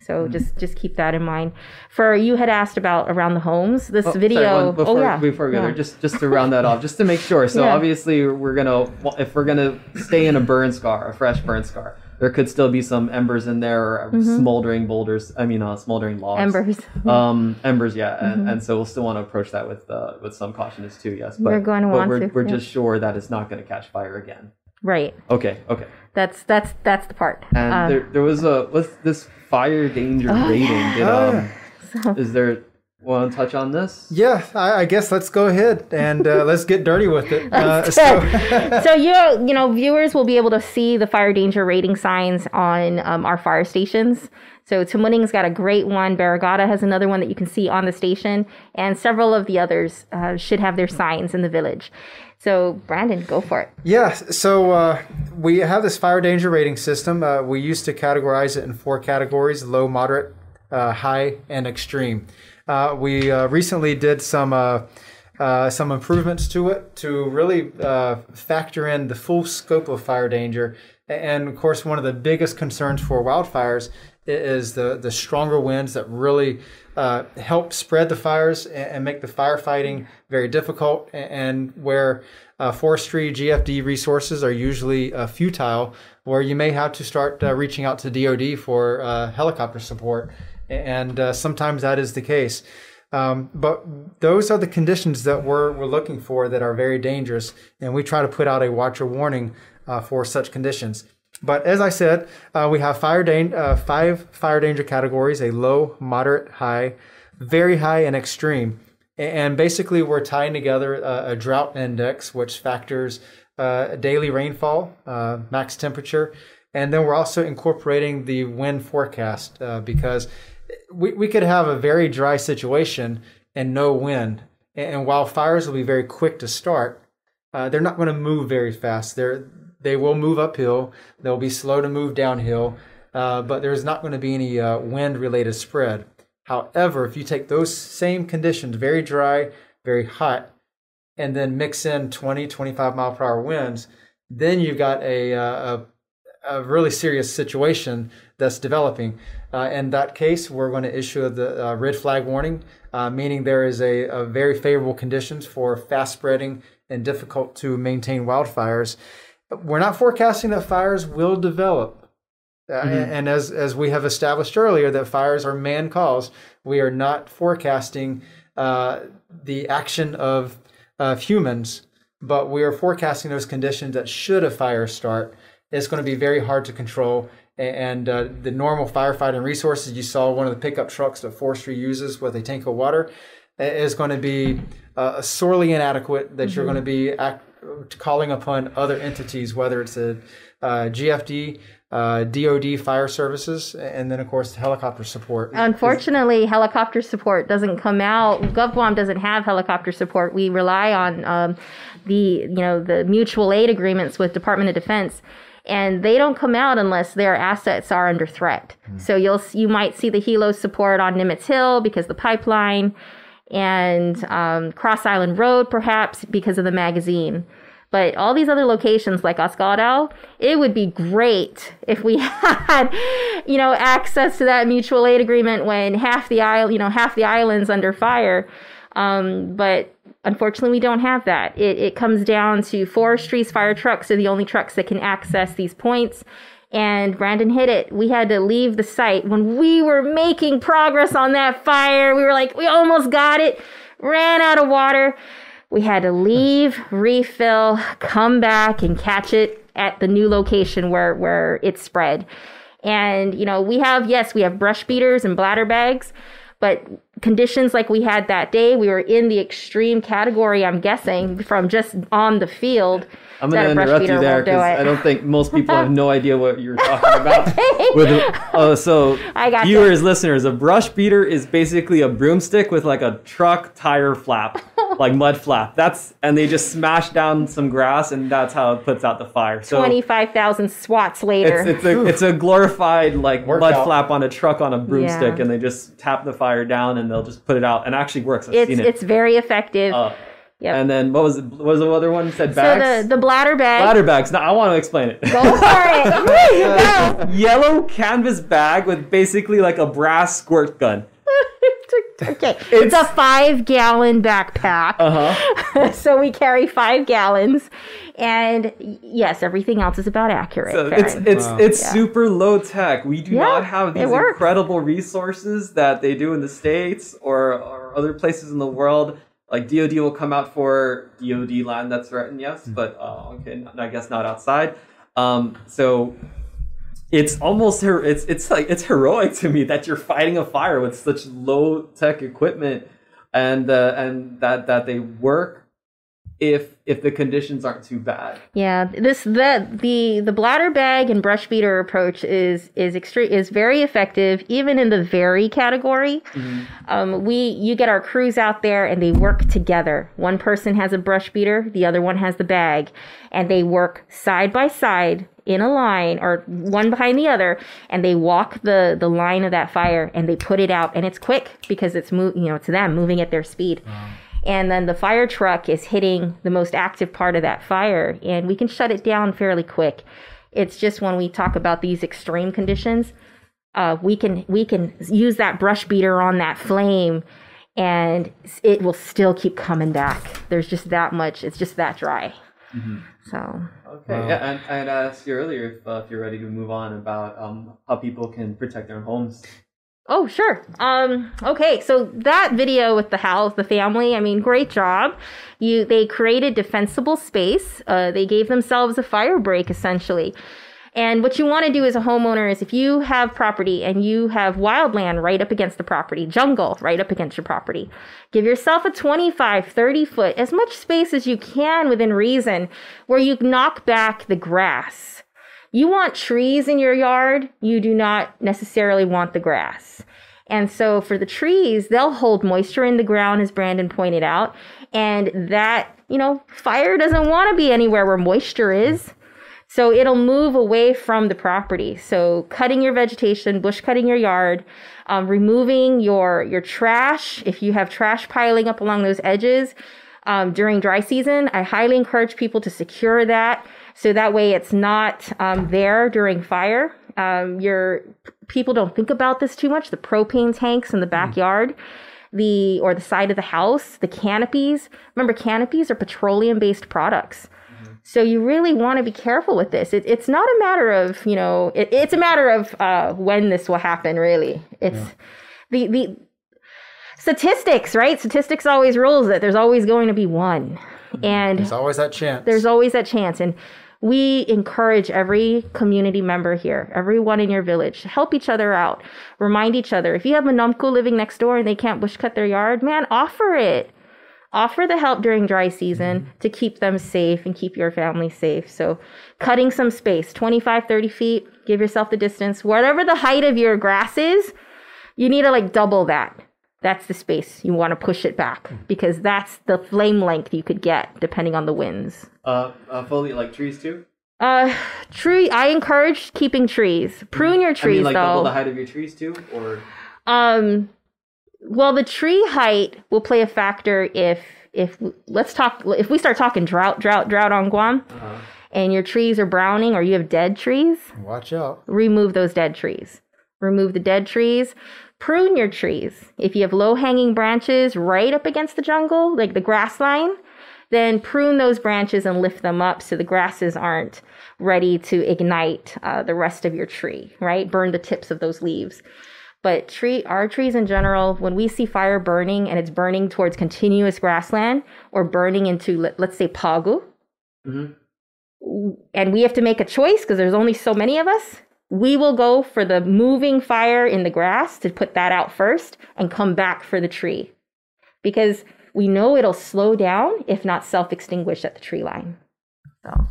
So mm-hmm. just just keep that in mind. For you had asked about around the homes. This oh, video. Sorry, one, before, oh yeah. Before we go yeah. there, just just to round that off, just to make sure. So yeah. obviously we're gonna if we're gonna stay in a burn scar, a fresh burn scar, there could still be some embers in there or mm-hmm. smoldering boulders. I mean, uh, smoldering logs. Embers. Um, embers, yeah, and, mm-hmm. and so we'll still want to approach that with uh, with some caution as too. Yes, but we're going to but want we're, to. We're yeah. just sure that it's not going to catch fire again. Right. Okay. Okay. That's that's that's the part. And um, there there was a what's this fire danger oh, rating? Yeah. Did, um, so. Is there want to touch on this? Yeah, I, I guess let's go ahead and uh, let's get dirty with it. Uh, so, so you you know viewers will be able to see the fire danger rating signs on um, our fire stations. So Tamuning's got a great one. Barrigada has another one that you can see on the station, and several of the others uh, should have their signs in the village. So Brandon, go for it. Yeah. So uh, we have this fire danger rating system. Uh, we used to categorize it in four categories: low, moderate, uh, high, and extreme. Uh, we uh, recently did some uh, uh, some improvements to it to really uh, factor in the full scope of fire danger. And of course, one of the biggest concerns for wildfires is the the stronger winds that really uh, help spread the fires and, make the firefighting very difficult. And where forestry GFD resources are usually futile, where you may have to start reaching out to DoD for helicopter support and uh, sometimes that is the case. Um, but those are the conditions that we're, we're looking for that are very dangerous, and we try to put out a watcher warning uh, for such conditions. But as I said, uh, we have fire da- uh, five fire danger categories: a low, moderate, high, very high, and extreme. And basically, we're tying together a, a drought index, which factors uh, daily rainfall, uh, max temperature, and then we're also incorporating the wind forecast because we, we could have a very dry situation and no wind. And, and while fires will be very quick to start, uh, they're not going to move very fast. They're, they will move uphill. They'll be slow to move downhill, uh, but there's not going to be any uh, wind related spread. However, if you take those same conditions, very dry, very hot, and then mix in 20, 25 mile per hour winds, then you've got a, uh, a, a really serious situation that's developing. Uh, in that case, we're going to issue the uh, red flag warning, uh, meaning there is a, a, very favorable conditions for fast spreading and difficult to maintain wildfires. We're not forecasting that fires will develop. Uh, mm-hmm. and, as, as we have established earlier, that fires are man caused, we are not forecasting uh, the action of, of humans, but we are forecasting those conditions that should a fire start, it's going to be very hard to control and uh, the normal firefighting resources you saw one of the pickup trucks that forestry uses with a tank of water is going to be uh, sorely inadequate that mm-hmm. you're going to be act- calling upon other entities whether it's a uh, gfd uh, DoD fire services, and then of course helicopter support. Unfortunately, helicopter support doesn't come out. GovGuam doesn't have helicopter support. We rely on um, the you know the mutual aid agreements with Department of Defense and they don't come out unless their assets are under threat. Mm. So you'll you might see the helo support on Nimitz Hill because the pipeline, and um, Cross Island Road perhaps because of the magazine. But all these other locations like Osgaldao, it would be great if we had, you know, access to that mutual aid agreement when half the isle, you know, half the island's under fire. Um, but Unfortunately, we don't have that. It, it comes down to forestry's fire trucks are the only trucks that can access these points. And Brandon hit it. We had to leave the site when we were making progress on that fire. We were like, we almost got it, ran out of water. We had to leave, refill, come back, and catch it at the new location where, where it spread. And, you know, we have, yes, we have brush beaters and bladder bags, but conditions like we had that day, we were in the extreme category, I'm guessing, from just on the field. I'm going to interrupt you there because I don't think most people have no idea what you're talking about. with uh, so, viewers, listeners, a brush beater is basically a broomstick with like a truck tire flap, like mud flap. That's and they just smash down some grass, and that's how it puts out the fire. So twenty-five thousand swats later. It's, it's a it's a glorified like mud flap on a truck on a broomstick, yeah. and they just tap the fire down, and they'll just put it out, and actually works. I've it's it. it's very effective. Uh, Yep. And then what was it, what was the other one? said bags. So the, the bladder bag. Bladder bags. Now I want to explain it. Go for it. Yellow canvas bag with basically like a brass squirt gun. Okay, it's, it's, a five gallon backpack. Uh huh. so we carry five gallons, and yes, everything else is about accurate. So it's it's wow. it's yeah. super low tech. We do yeah, not have these incredible resources that they do in the states or, or other places in the world like DoD will come out for DoD land that's threatened, yes, mm-hmm. but uh, okay, I guess not outside. Um, so it's almost it's it's like it's heroic to me that you're fighting a fire with such low tech equipment, and uh, and that that they work if if the conditions aren't too bad. Yeah, this the the the bladder bag and brush beater approach is is extreme is very effective even in the very category. Mm-hmm. Um, we you get our crews out there and they work together. One person has a brush beater, the other one has the bag, and they work side by side in a line or one behind the other and they walk the the line of that fire and they put it out and it's quick because it's move you know to them moving at their speed. Wow. And then the fire truck is hitting the most active part of that fire and we can shut it down fairly quick. It's just when we talk about these extreme conditions uh, we can we can use that brush beater on that flame and it will still keep coming back. There's just that much it's just that dry. Mm-hmm. so okay wow. yeah and, and i asked you earlier if, uh, if you're ready to move on about um, how people can protect their homes Oh, sure. Um, okay, so that video with the house, the family, I mean, great job. You, they created defensible space. Uh, they gave themselves a fire break, essentially. And what you want to do as a homeowner is if you have property and you have wildland right up against the property, jungle right up against your property, give yourself a 25, 30 foot, as much space as you can within reason, where you knock back the grass you want trees in your yard, you do not necessarily want the grass. And so for the trees, they'll hold moisture in the ground, as Brandon pointed out. And that, you know, fire doesn't want to be anywhere where moisture is. So it'll move away from the property. So cutting your vegetation, bush cutting your yard, um, removing your your trash. If you have trash piling up along those edges um, during dry season, I highly encourage people to secure that so that way it's not um, there during fire. Um, your people don't think about this too much. The propane tanks in the backyard. The or the side of the house, the canopies. Remember, canopies are petroleum-based products. So you really want to be careful with this. It, it's not a matter of you know. It, it's a matter of uh, when this will happen. Really, it's yeah. the the statistics, right? Statistics always rules that there's always going to be one, and there's always that chance. There's always that chance, and we encourage every community member here, everyone in your village, help each other out, remind each other. If you have a Numku living next door and they can't bush cut their yard, man, offer it offer the help during dry season to keep them safe and keep your family safe. So, cutting some space 25, 30 feet, give yourself the distance. Whatever the height of your grass is, you need to like double that. That's the space you want to push it back because that's the flame length you could get depending on the winds. Uh, uh fully like trees too. Uh, tree. I encourage keeping trees. Prune your trees I mean, like though. Double the height of your trees too, or um, well, the tree height will play a factor if if let's talk if we start talking drought, drought, drought on Guam, uh-huh. and your trees are browning or you have dead trees. Watch out. Remove those dead trees. Remove the dead trees. Prune your trees. If you have low hanging branches right up against the jungle, like the grass line, then prune those branches and lift them up so the grasses aren't ready to ignite uh, the rest of your tree, right? Burn the tips of those leaves. But tree, our trees in general, when we see fire burning and it's burning towards continuous grassland or burning into, let, us say, pagu, mm-hmm. and we have to make a choice because there's only so many of us, we will go for the moving fire in the grass to put that out first and come back for the tree. Because we know it'll slow down if not self extinguish at the tree line. So.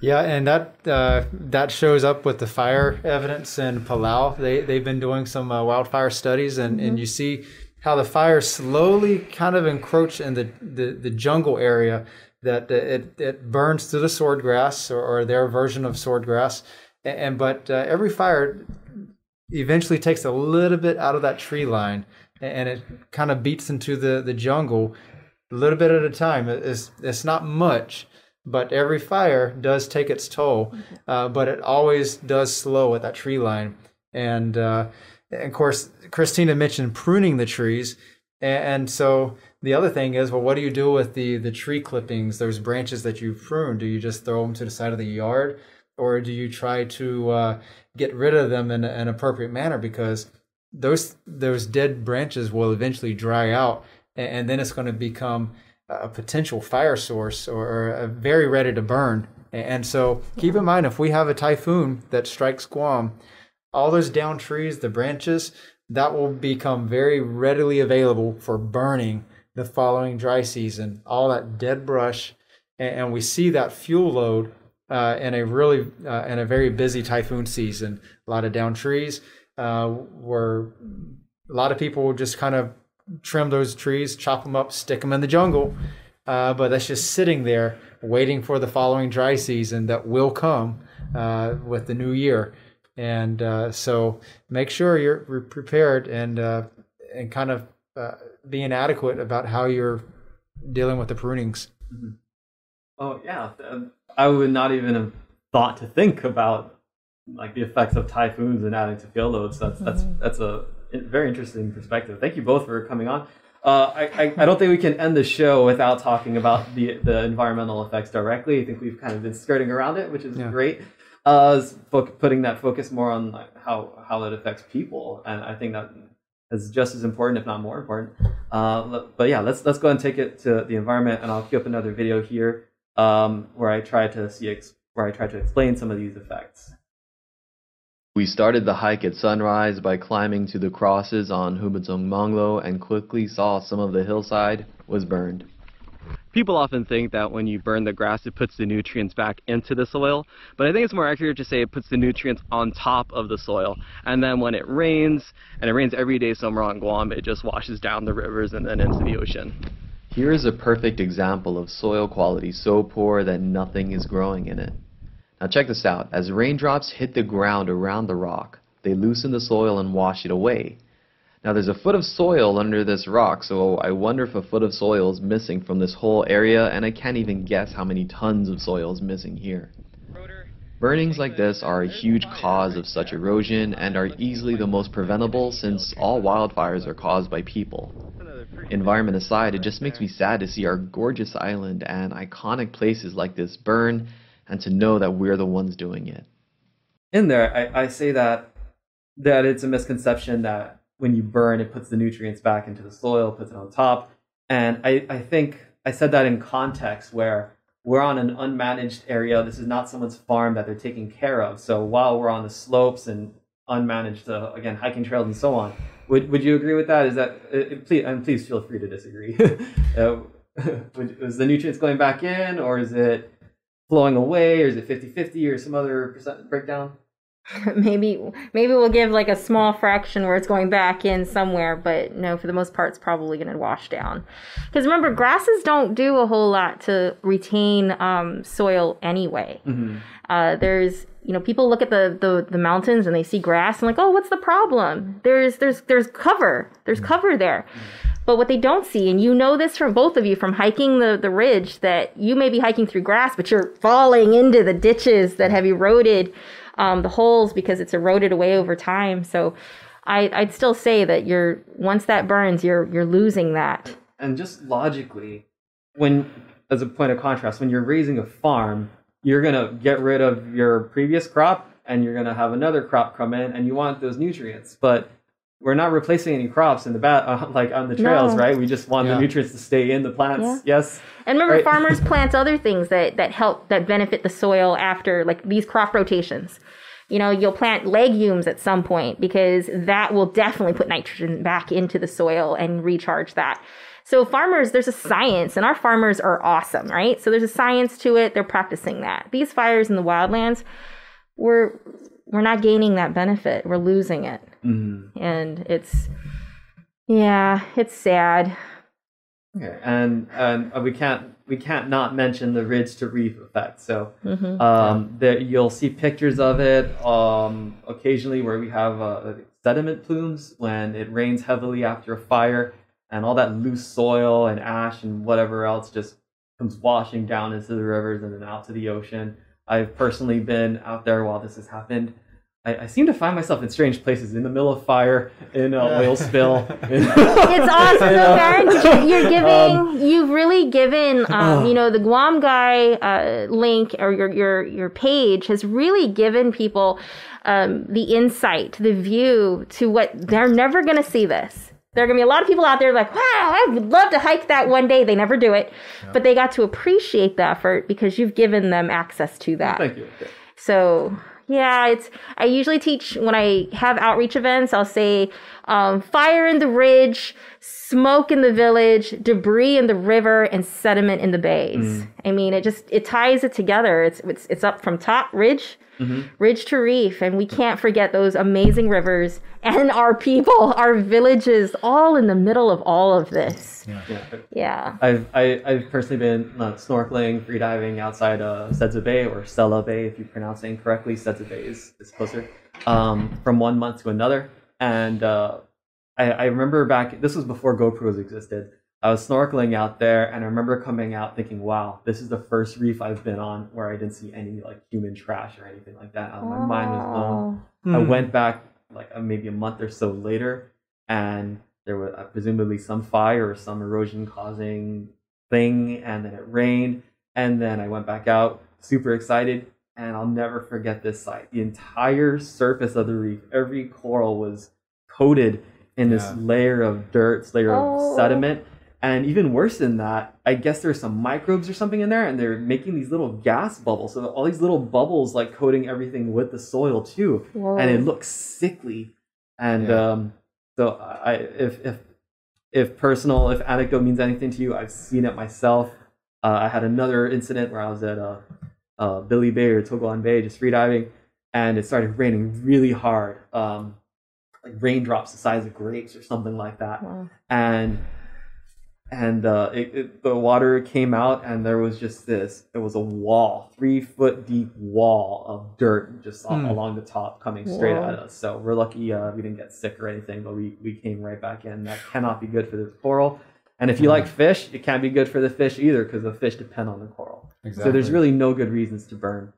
Yeah, and that uh, that shows up with the fire evidence in Palau. They they've been doing some uh, wildfire studies, and, mm-hmm. and you see how the fire slowly kind of encroach in the, the, the jungle area. That it it burns through the swordgrass or, or their version of swordgrass, and, and but uh, every fire eventually takes a little bit out of that tree line, and it kind of beats into the the jungle a little bit at a time. It's it's not much but every fire does take its toll. Uh, but it always does slow at that tree line. And, uh, and of course, Christina mentioned pruning the trees. And, so the other thing is, well, what do you do with the, the tree clippings, those branches that you prune? Do you just throw them to the side of the yard? Or do you try to uh, get rid of them in an appropriate manner? Because those those dead branches will eventually dry out, and, and then it's going to become a potential fire source or, very ready to burn. And so keep in mind if we have a typhoon that strikes Guam, all those down trees, the branches, that will become very readily available for burning the following dry season. All that dead brush, and, we see that fuel load uh, in a really uh, in a very busy typhoon season. A lot of down trees, uh, where a lot of people just kind of trim those trees, chop them up, stick them in the jungle. Uh, but that's just sitting there waiting for the following dry season that will come uh, with the new year. And uh, so make sure you're prepared and uh, and kind of uh, being adequate about how you're dealing with the prunings. Mm-hmm. Oh yeah, I would not even have thought to think about like the effects of typhoons and adding to fuel loads. That's that's mm-hmm. that's a very interesting perspective. Thank you both for coming on. Uh, I, I, I, don't think we can end the show without talking about the, the environmental effects directly. I think we've kind of been skirting around it, which is yeah. great. Uh, putting that focus more on how, how it affects people. And I think that is just as important, if not more important. Uh, but yeah, let's, let's go and take it to the environment. And I'll queue up another video here um, where I try to see, where I try to explain some of these effects. We started the hike at sunrise by climbing to the crosses on Jumullong Manglo and quickly saw some of the hillside was burned. people often think that when you burn the grass, it puts the nutrients back into the soil, but I think it's more accurate to say it puts the nutrients on top of the soil. And then when it rains, and it rains every day somewhere on Guam, it just washes down the rivers and then into the ocean. Here is a perfect example of soil quality so poor that nothing is growing in it. Now check this out. As raindrops hit the ground around the rock, they loosen the soil and wash it away. Now there's a foot of soil under this rock, so I wonder if a foot of soil is missing from this whole area, and I can't even guess how many tons of soil is missing here. Burnings like this are a huge cause of such erosion and are easily the most preventable since all wildfires are caused by people. Environment aside, it just makes me sad to see our gorgeous island and iconic places like this burn and to know that we're the ones doing it. In there, I, I say that that it's a misconception that when you burn, it puts the nutrients back into the soil, puts it on top. And I, I think I said that in context where we're on an unmanaged area. This is not someone's farm that they're taking care of. So while we're on the slopes and unmanaged, uh, again, hiking trails and so on, would, would you agree with that? Is that, uh, please, and please feel free to disagree. uh, is the nutrients going back in or is it flowing away or is it 50-50 or some other percent breakdown? maybe maybe we'll give like a small fraction where it's going back in somewhere but no for the most part it's probably going to wash down because remember grasses don't do a whole lot to retain um, soil anyway mm-hmm. uh, there's you know people look at the, the the mountains and they see grass and like oh what's the problem there's there's there's cover there's mm-hmm. cover there but what they don't see, and you know this from both of you from hiking the, the ridge, that you may be hiking through grass, but you're falling into the ditches that have eroded um, the holes because it's eroded away over time. So I, I'd still say that you're once that burns, you're you're losing that. And just logically, when as a point of contrast, when you're raising a farm, you're gonna get rid of your previous crop and you're gonna have another crop come in, and you want those nutrients, but we're not replacing any crops in the bat uh, like on the trails, no. right? We just want yeah. the nutrients to stay in the plants. Yeah. Yes. And remember, right. farmers plant other things that that help that benefit the soil after like these crop rotations. You know, you'll plant legumes at some point because that will definitely put nitrogen back into the soil and recharge that. So farmers, there's a science, and our farmers are awesome, right? So there's a science to it. They're practicing that. These fires in the wildlands, we're we're not gaining that benefit. We're losing it. Mm-hmm. And it's, yeah, it's sad. Okay. And, and we can't we can't not mention the ridge to reef effect. So mm-hmm. um, there, you'll see pictures of it um, occasionally where we have uh, sediment plumes when it rains heavily after a fire, and all that loose soil and ash and whatever else just comes washing down into the rivers and then out to the ocean. I've personally been out there while this has happened. I, I, seem to find myself in strange places in the middle of fire, in an oil spill. it's awesome, though, Farron. You're giving, um, you've really given, um, you know, the Guam guy uh, link or your your your page has really given people um, the insight, the view to what they're never going to see this. There are going to be a lot of people out there like, wow, I would love to hike that one day. They never do it, yeah. but they got to appreciate the effort because you've given them access to that. Thank you. So yeah, it's. I usually teach when I have outreach events. I'll say, um, fire in the ridge, smoke in the village, debris in the river, and sediment in the bays. Mm. I mean, it just it ties it together. It's it's it's up from top ridge mm-hmm. ridge to reef. And we can't forget those amazing rivers and our people, our villages, all in the middle of all of this. Yeah. yeah. yeah. I've, I, have i have personally been uh, snorkeling, freediving outside uh, Sedza Bay or Stella Bay, if you pronounce it incorrectly. Sedza Bay is, is closer, um, from one month to another. And uh, I, I remember back, this was before GoPros existed. I was snorkeling out there and I remember coming out thinking, wow, this is the first reef I've been on where I didn't see any like human trash or anything like that. Oh. My mind was blown. Hmm. I went back like maybe a month or so later and there was uh, presumably some fire or some erosion causing thing and then it rained and then I went back out super excited and I'll never forget this sight. The entire surface of the reef, every coral was coated in yeah. this layer of dirt, layer oh. of sediment and even worse than that, I guess there's some microbes or something in there, and they're making these little gas bubbles. So all these little bubbles like coating everything with the soil too, Whoa. and it looks sickly. And yeah. um, so I, if if if personal, if anecdote means anything to you, I've seen it myself. Uh, I had another incident where I was at uh, uh, Billy Bay or Togoan Bay just freediving, and it started raining really hard, um, like raindrops the size of grapes or something like that. Wow. And and uh, it, it, the water came out, and there was just this. It was a wall, three foot deep wall of dirt just Hmm. along the top, coming straight Whoa. at us. So we're lucky uh, we didn't get sick or anything, but we we came right back in. That cannot be good for the coral. And if you like fish, it can't be good for the fish either because the fish depend on the coral. So there's really no good reasons to burn.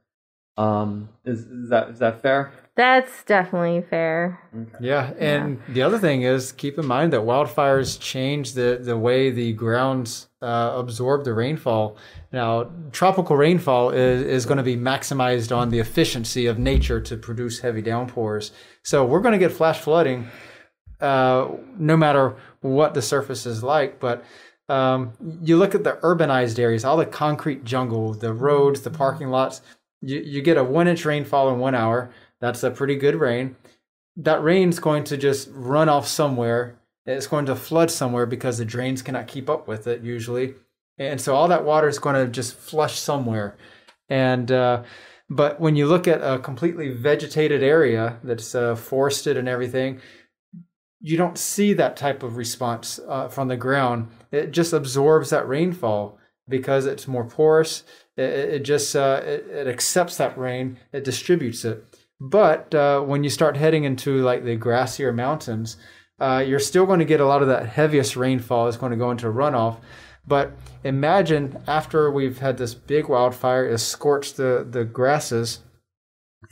Um, is, is that is that fair? That's definitely fair. Yeah, and the other thing is keep in mind that wildfires change the, the way the grounds uh, absorb the rainfall. Now, tropical rainfall is, is going to be maximized on the efficiency of nature to produce heavy downpours. So we're going to get flash flooding uh, no matter what the surface is like. But um, you look at the urbanized areas, all the concrete jungle, the roads, the parking lots, you, you get a one inch rainfall in one hour. That's a pretty good rain that rain's going to just run off somewhere. It's going to flood somewhere because the drains cannot keep up with it usually, and so all that water is going to just flush somewhere. And uh, but when you look at a completely vegetated area that's uh, forested and everything, you don't see that type of response uh, from the ground. It just absorbs that rainfall because it's more porous. It, it just uh, it, it accepts that rain. It distributes it. But uh, when you start heading into like the grassier mountains, uh, you're still going to get a lot of that heaviest rainfall is going to go into runoff. But imagine after we've had this big wildfire, it's scorched the, the grasses,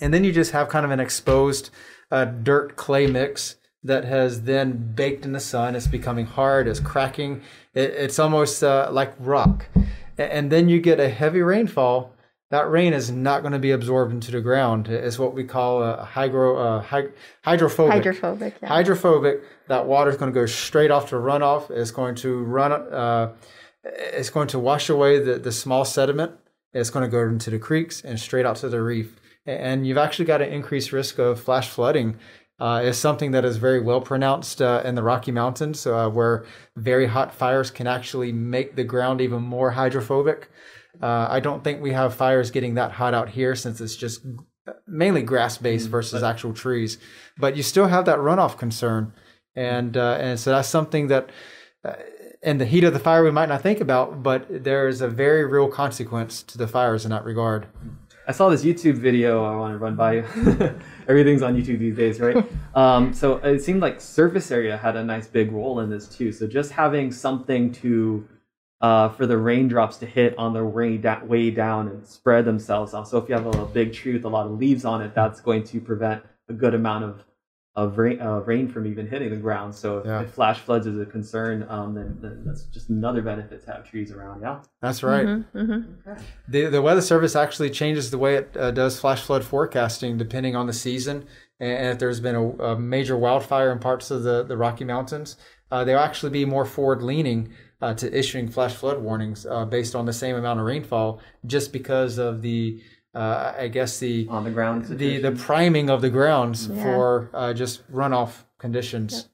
and then you just have kind of an exposed uh, dirt clay mix that has then baked in the sun. It's becoming hard, it's cracking, it, it's almost uh, like rock. And then you get a heavy rainfall. That rain is not going to be absorbed into the ground. It's what we call a hydro, uh, hy- hydrophobic. Hydrophobic. Yeah. Hydrophobic. That water is going to go straight off to runoff. It's going to run. Uh, it's going to wash away the, the small sediment. It's going to go into the creeks and straight out to the reef. And you've actually got an increased risk of flash flooding. Uh, is something that is very well pronounced uh, in the Rocky Mountains, uh, where very hot fires can actually make the ground even more hydrophobic. Uh, I don't think we have fires getting that hot out here since it's just mainly grass based versus actual trees. But you still have that runoff concern, and uh, and so that's something that. Uh, in the heat of the fire, we might not think about, but there is a very real consequence to the fires in that regard. I saw this YouTube video I want to run by you. Everything's on YouTube these days, right? um, so it seemed like surface area had a nice big role in this too. So just having something to uh, for the raindrops to hit on their way, da- way down and spread themselves out. So if you have a, big tree with a lot of leaves on it, that's going to prevent a good amount of of rain, uh, rain from even hitting the ground. So if, Yeah. if flash floods is a concern, um, then, then that's just another benefit to have trees around. Yeah. That's right. hmm The the weather service actually changes the way it uh, does flash flood forecasting depending on the season. And if there's been a, a major wildfire in parts of the, the Rocky Mountains, uh, they'll actually be more forward leaning uh, to issuing flash flood warnings uh, based on the same amount of rainfall, just because of the uh, I guess the On the ground. the situation. the priming of the grounds Yeah. for uh, just runoff conditions.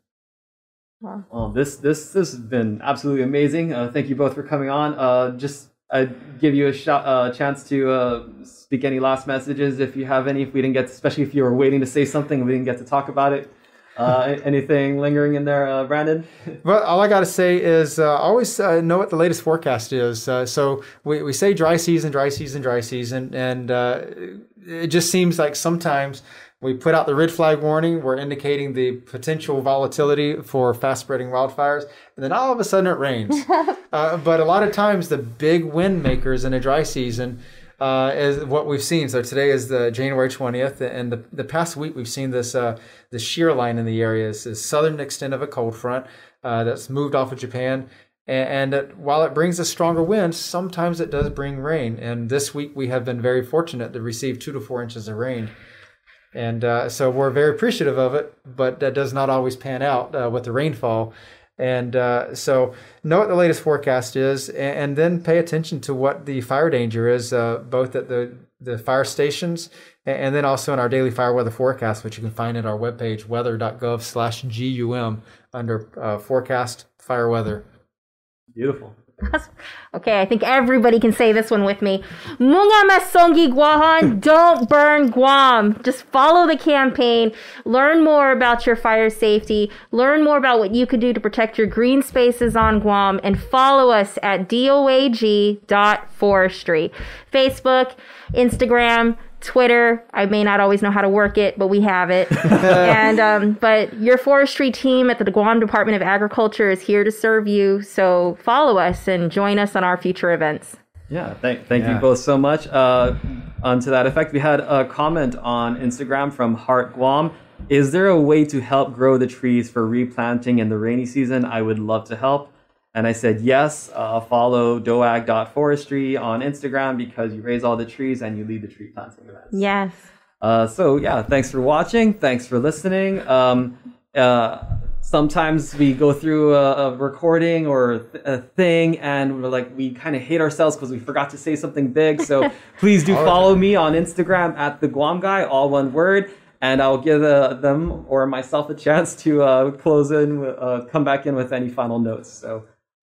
Well, this this this has been absolutely amazing. Uh, thank you both for coming on. Uh, just I'd give you a shot, uh, chance to uh, speak any last messages if you have any. If we didn't get, especially if you were waiting to say something and we didn't get to talk about it. Uh, anything lingering in there, uh, Brandon? Well, all I got to say is uh, always uh, know what the latest forecast is. Uh, so we, we say dry season, dry season, dry season, and uh, it just seems like sometimes we put out the red flag warning, we're indicating the potential volatility for fast spreading wildfires, and then all of a sudden it rains. uh, but a lot of times the big wind makers in a dry season uh, is what we've seen. So today is the January 20th, and the, the past week we've seen this uh, the shear line in the area is the southern extent of a cold front uh, that's moved off of Japan. And, and that while it brings us stronger winds, sometimes it does bring rain. And this week we have been very fortunate to receive two to four inches of rain. And uh, so we're very appreciative of it, but that does not always pan out uh, with the rainfall. And uh, so know what the latest forecast is, and, and then pay attention to what the fire danger is, uh, both at the, the fire stations and, and then also in our daily fire weather forecast, which you can find at our webpage, weather.gov slash GUM under uh, forecast fire weather. Beautiful. okay, I think everybody can say this one with me. Munga Masongi Guahan, don't burn Guam. Just follow the campaign. Learn more about your fire safety. Learn more about what you can do to protect your green spaces on Guam. And follow us at doag.forestry. Facebook, Instagram, Twitter. I may not always know how to work it, but we have it. and um, but your forestry team at the Guam Department of Agriculture is here to serve you. So follow us and join us on our future events. Yeah, thank, thank you both so much. Uh, on to that effect, we had a comment on Instagram from Heart Guam. Is there a way to help grow the trees for replanting in the rainy season? I would love to help. And I said, yes, uh, follow doag.forestry on Instagram because you raise all the trees and you lead the tree planting events. Yes. Uh, so yeah, thanks for watching. Thanks for listening. Um, uh, sometimes we go through a, a recording or th- a thing, and we're like, we kind of hate ourselves because we forgot to say something big. So please do follow me on Instagram at the Guam Guy, all one word, and I'll give uh, them or myself a chance to uh, close in, uh, come back in with any final notes. So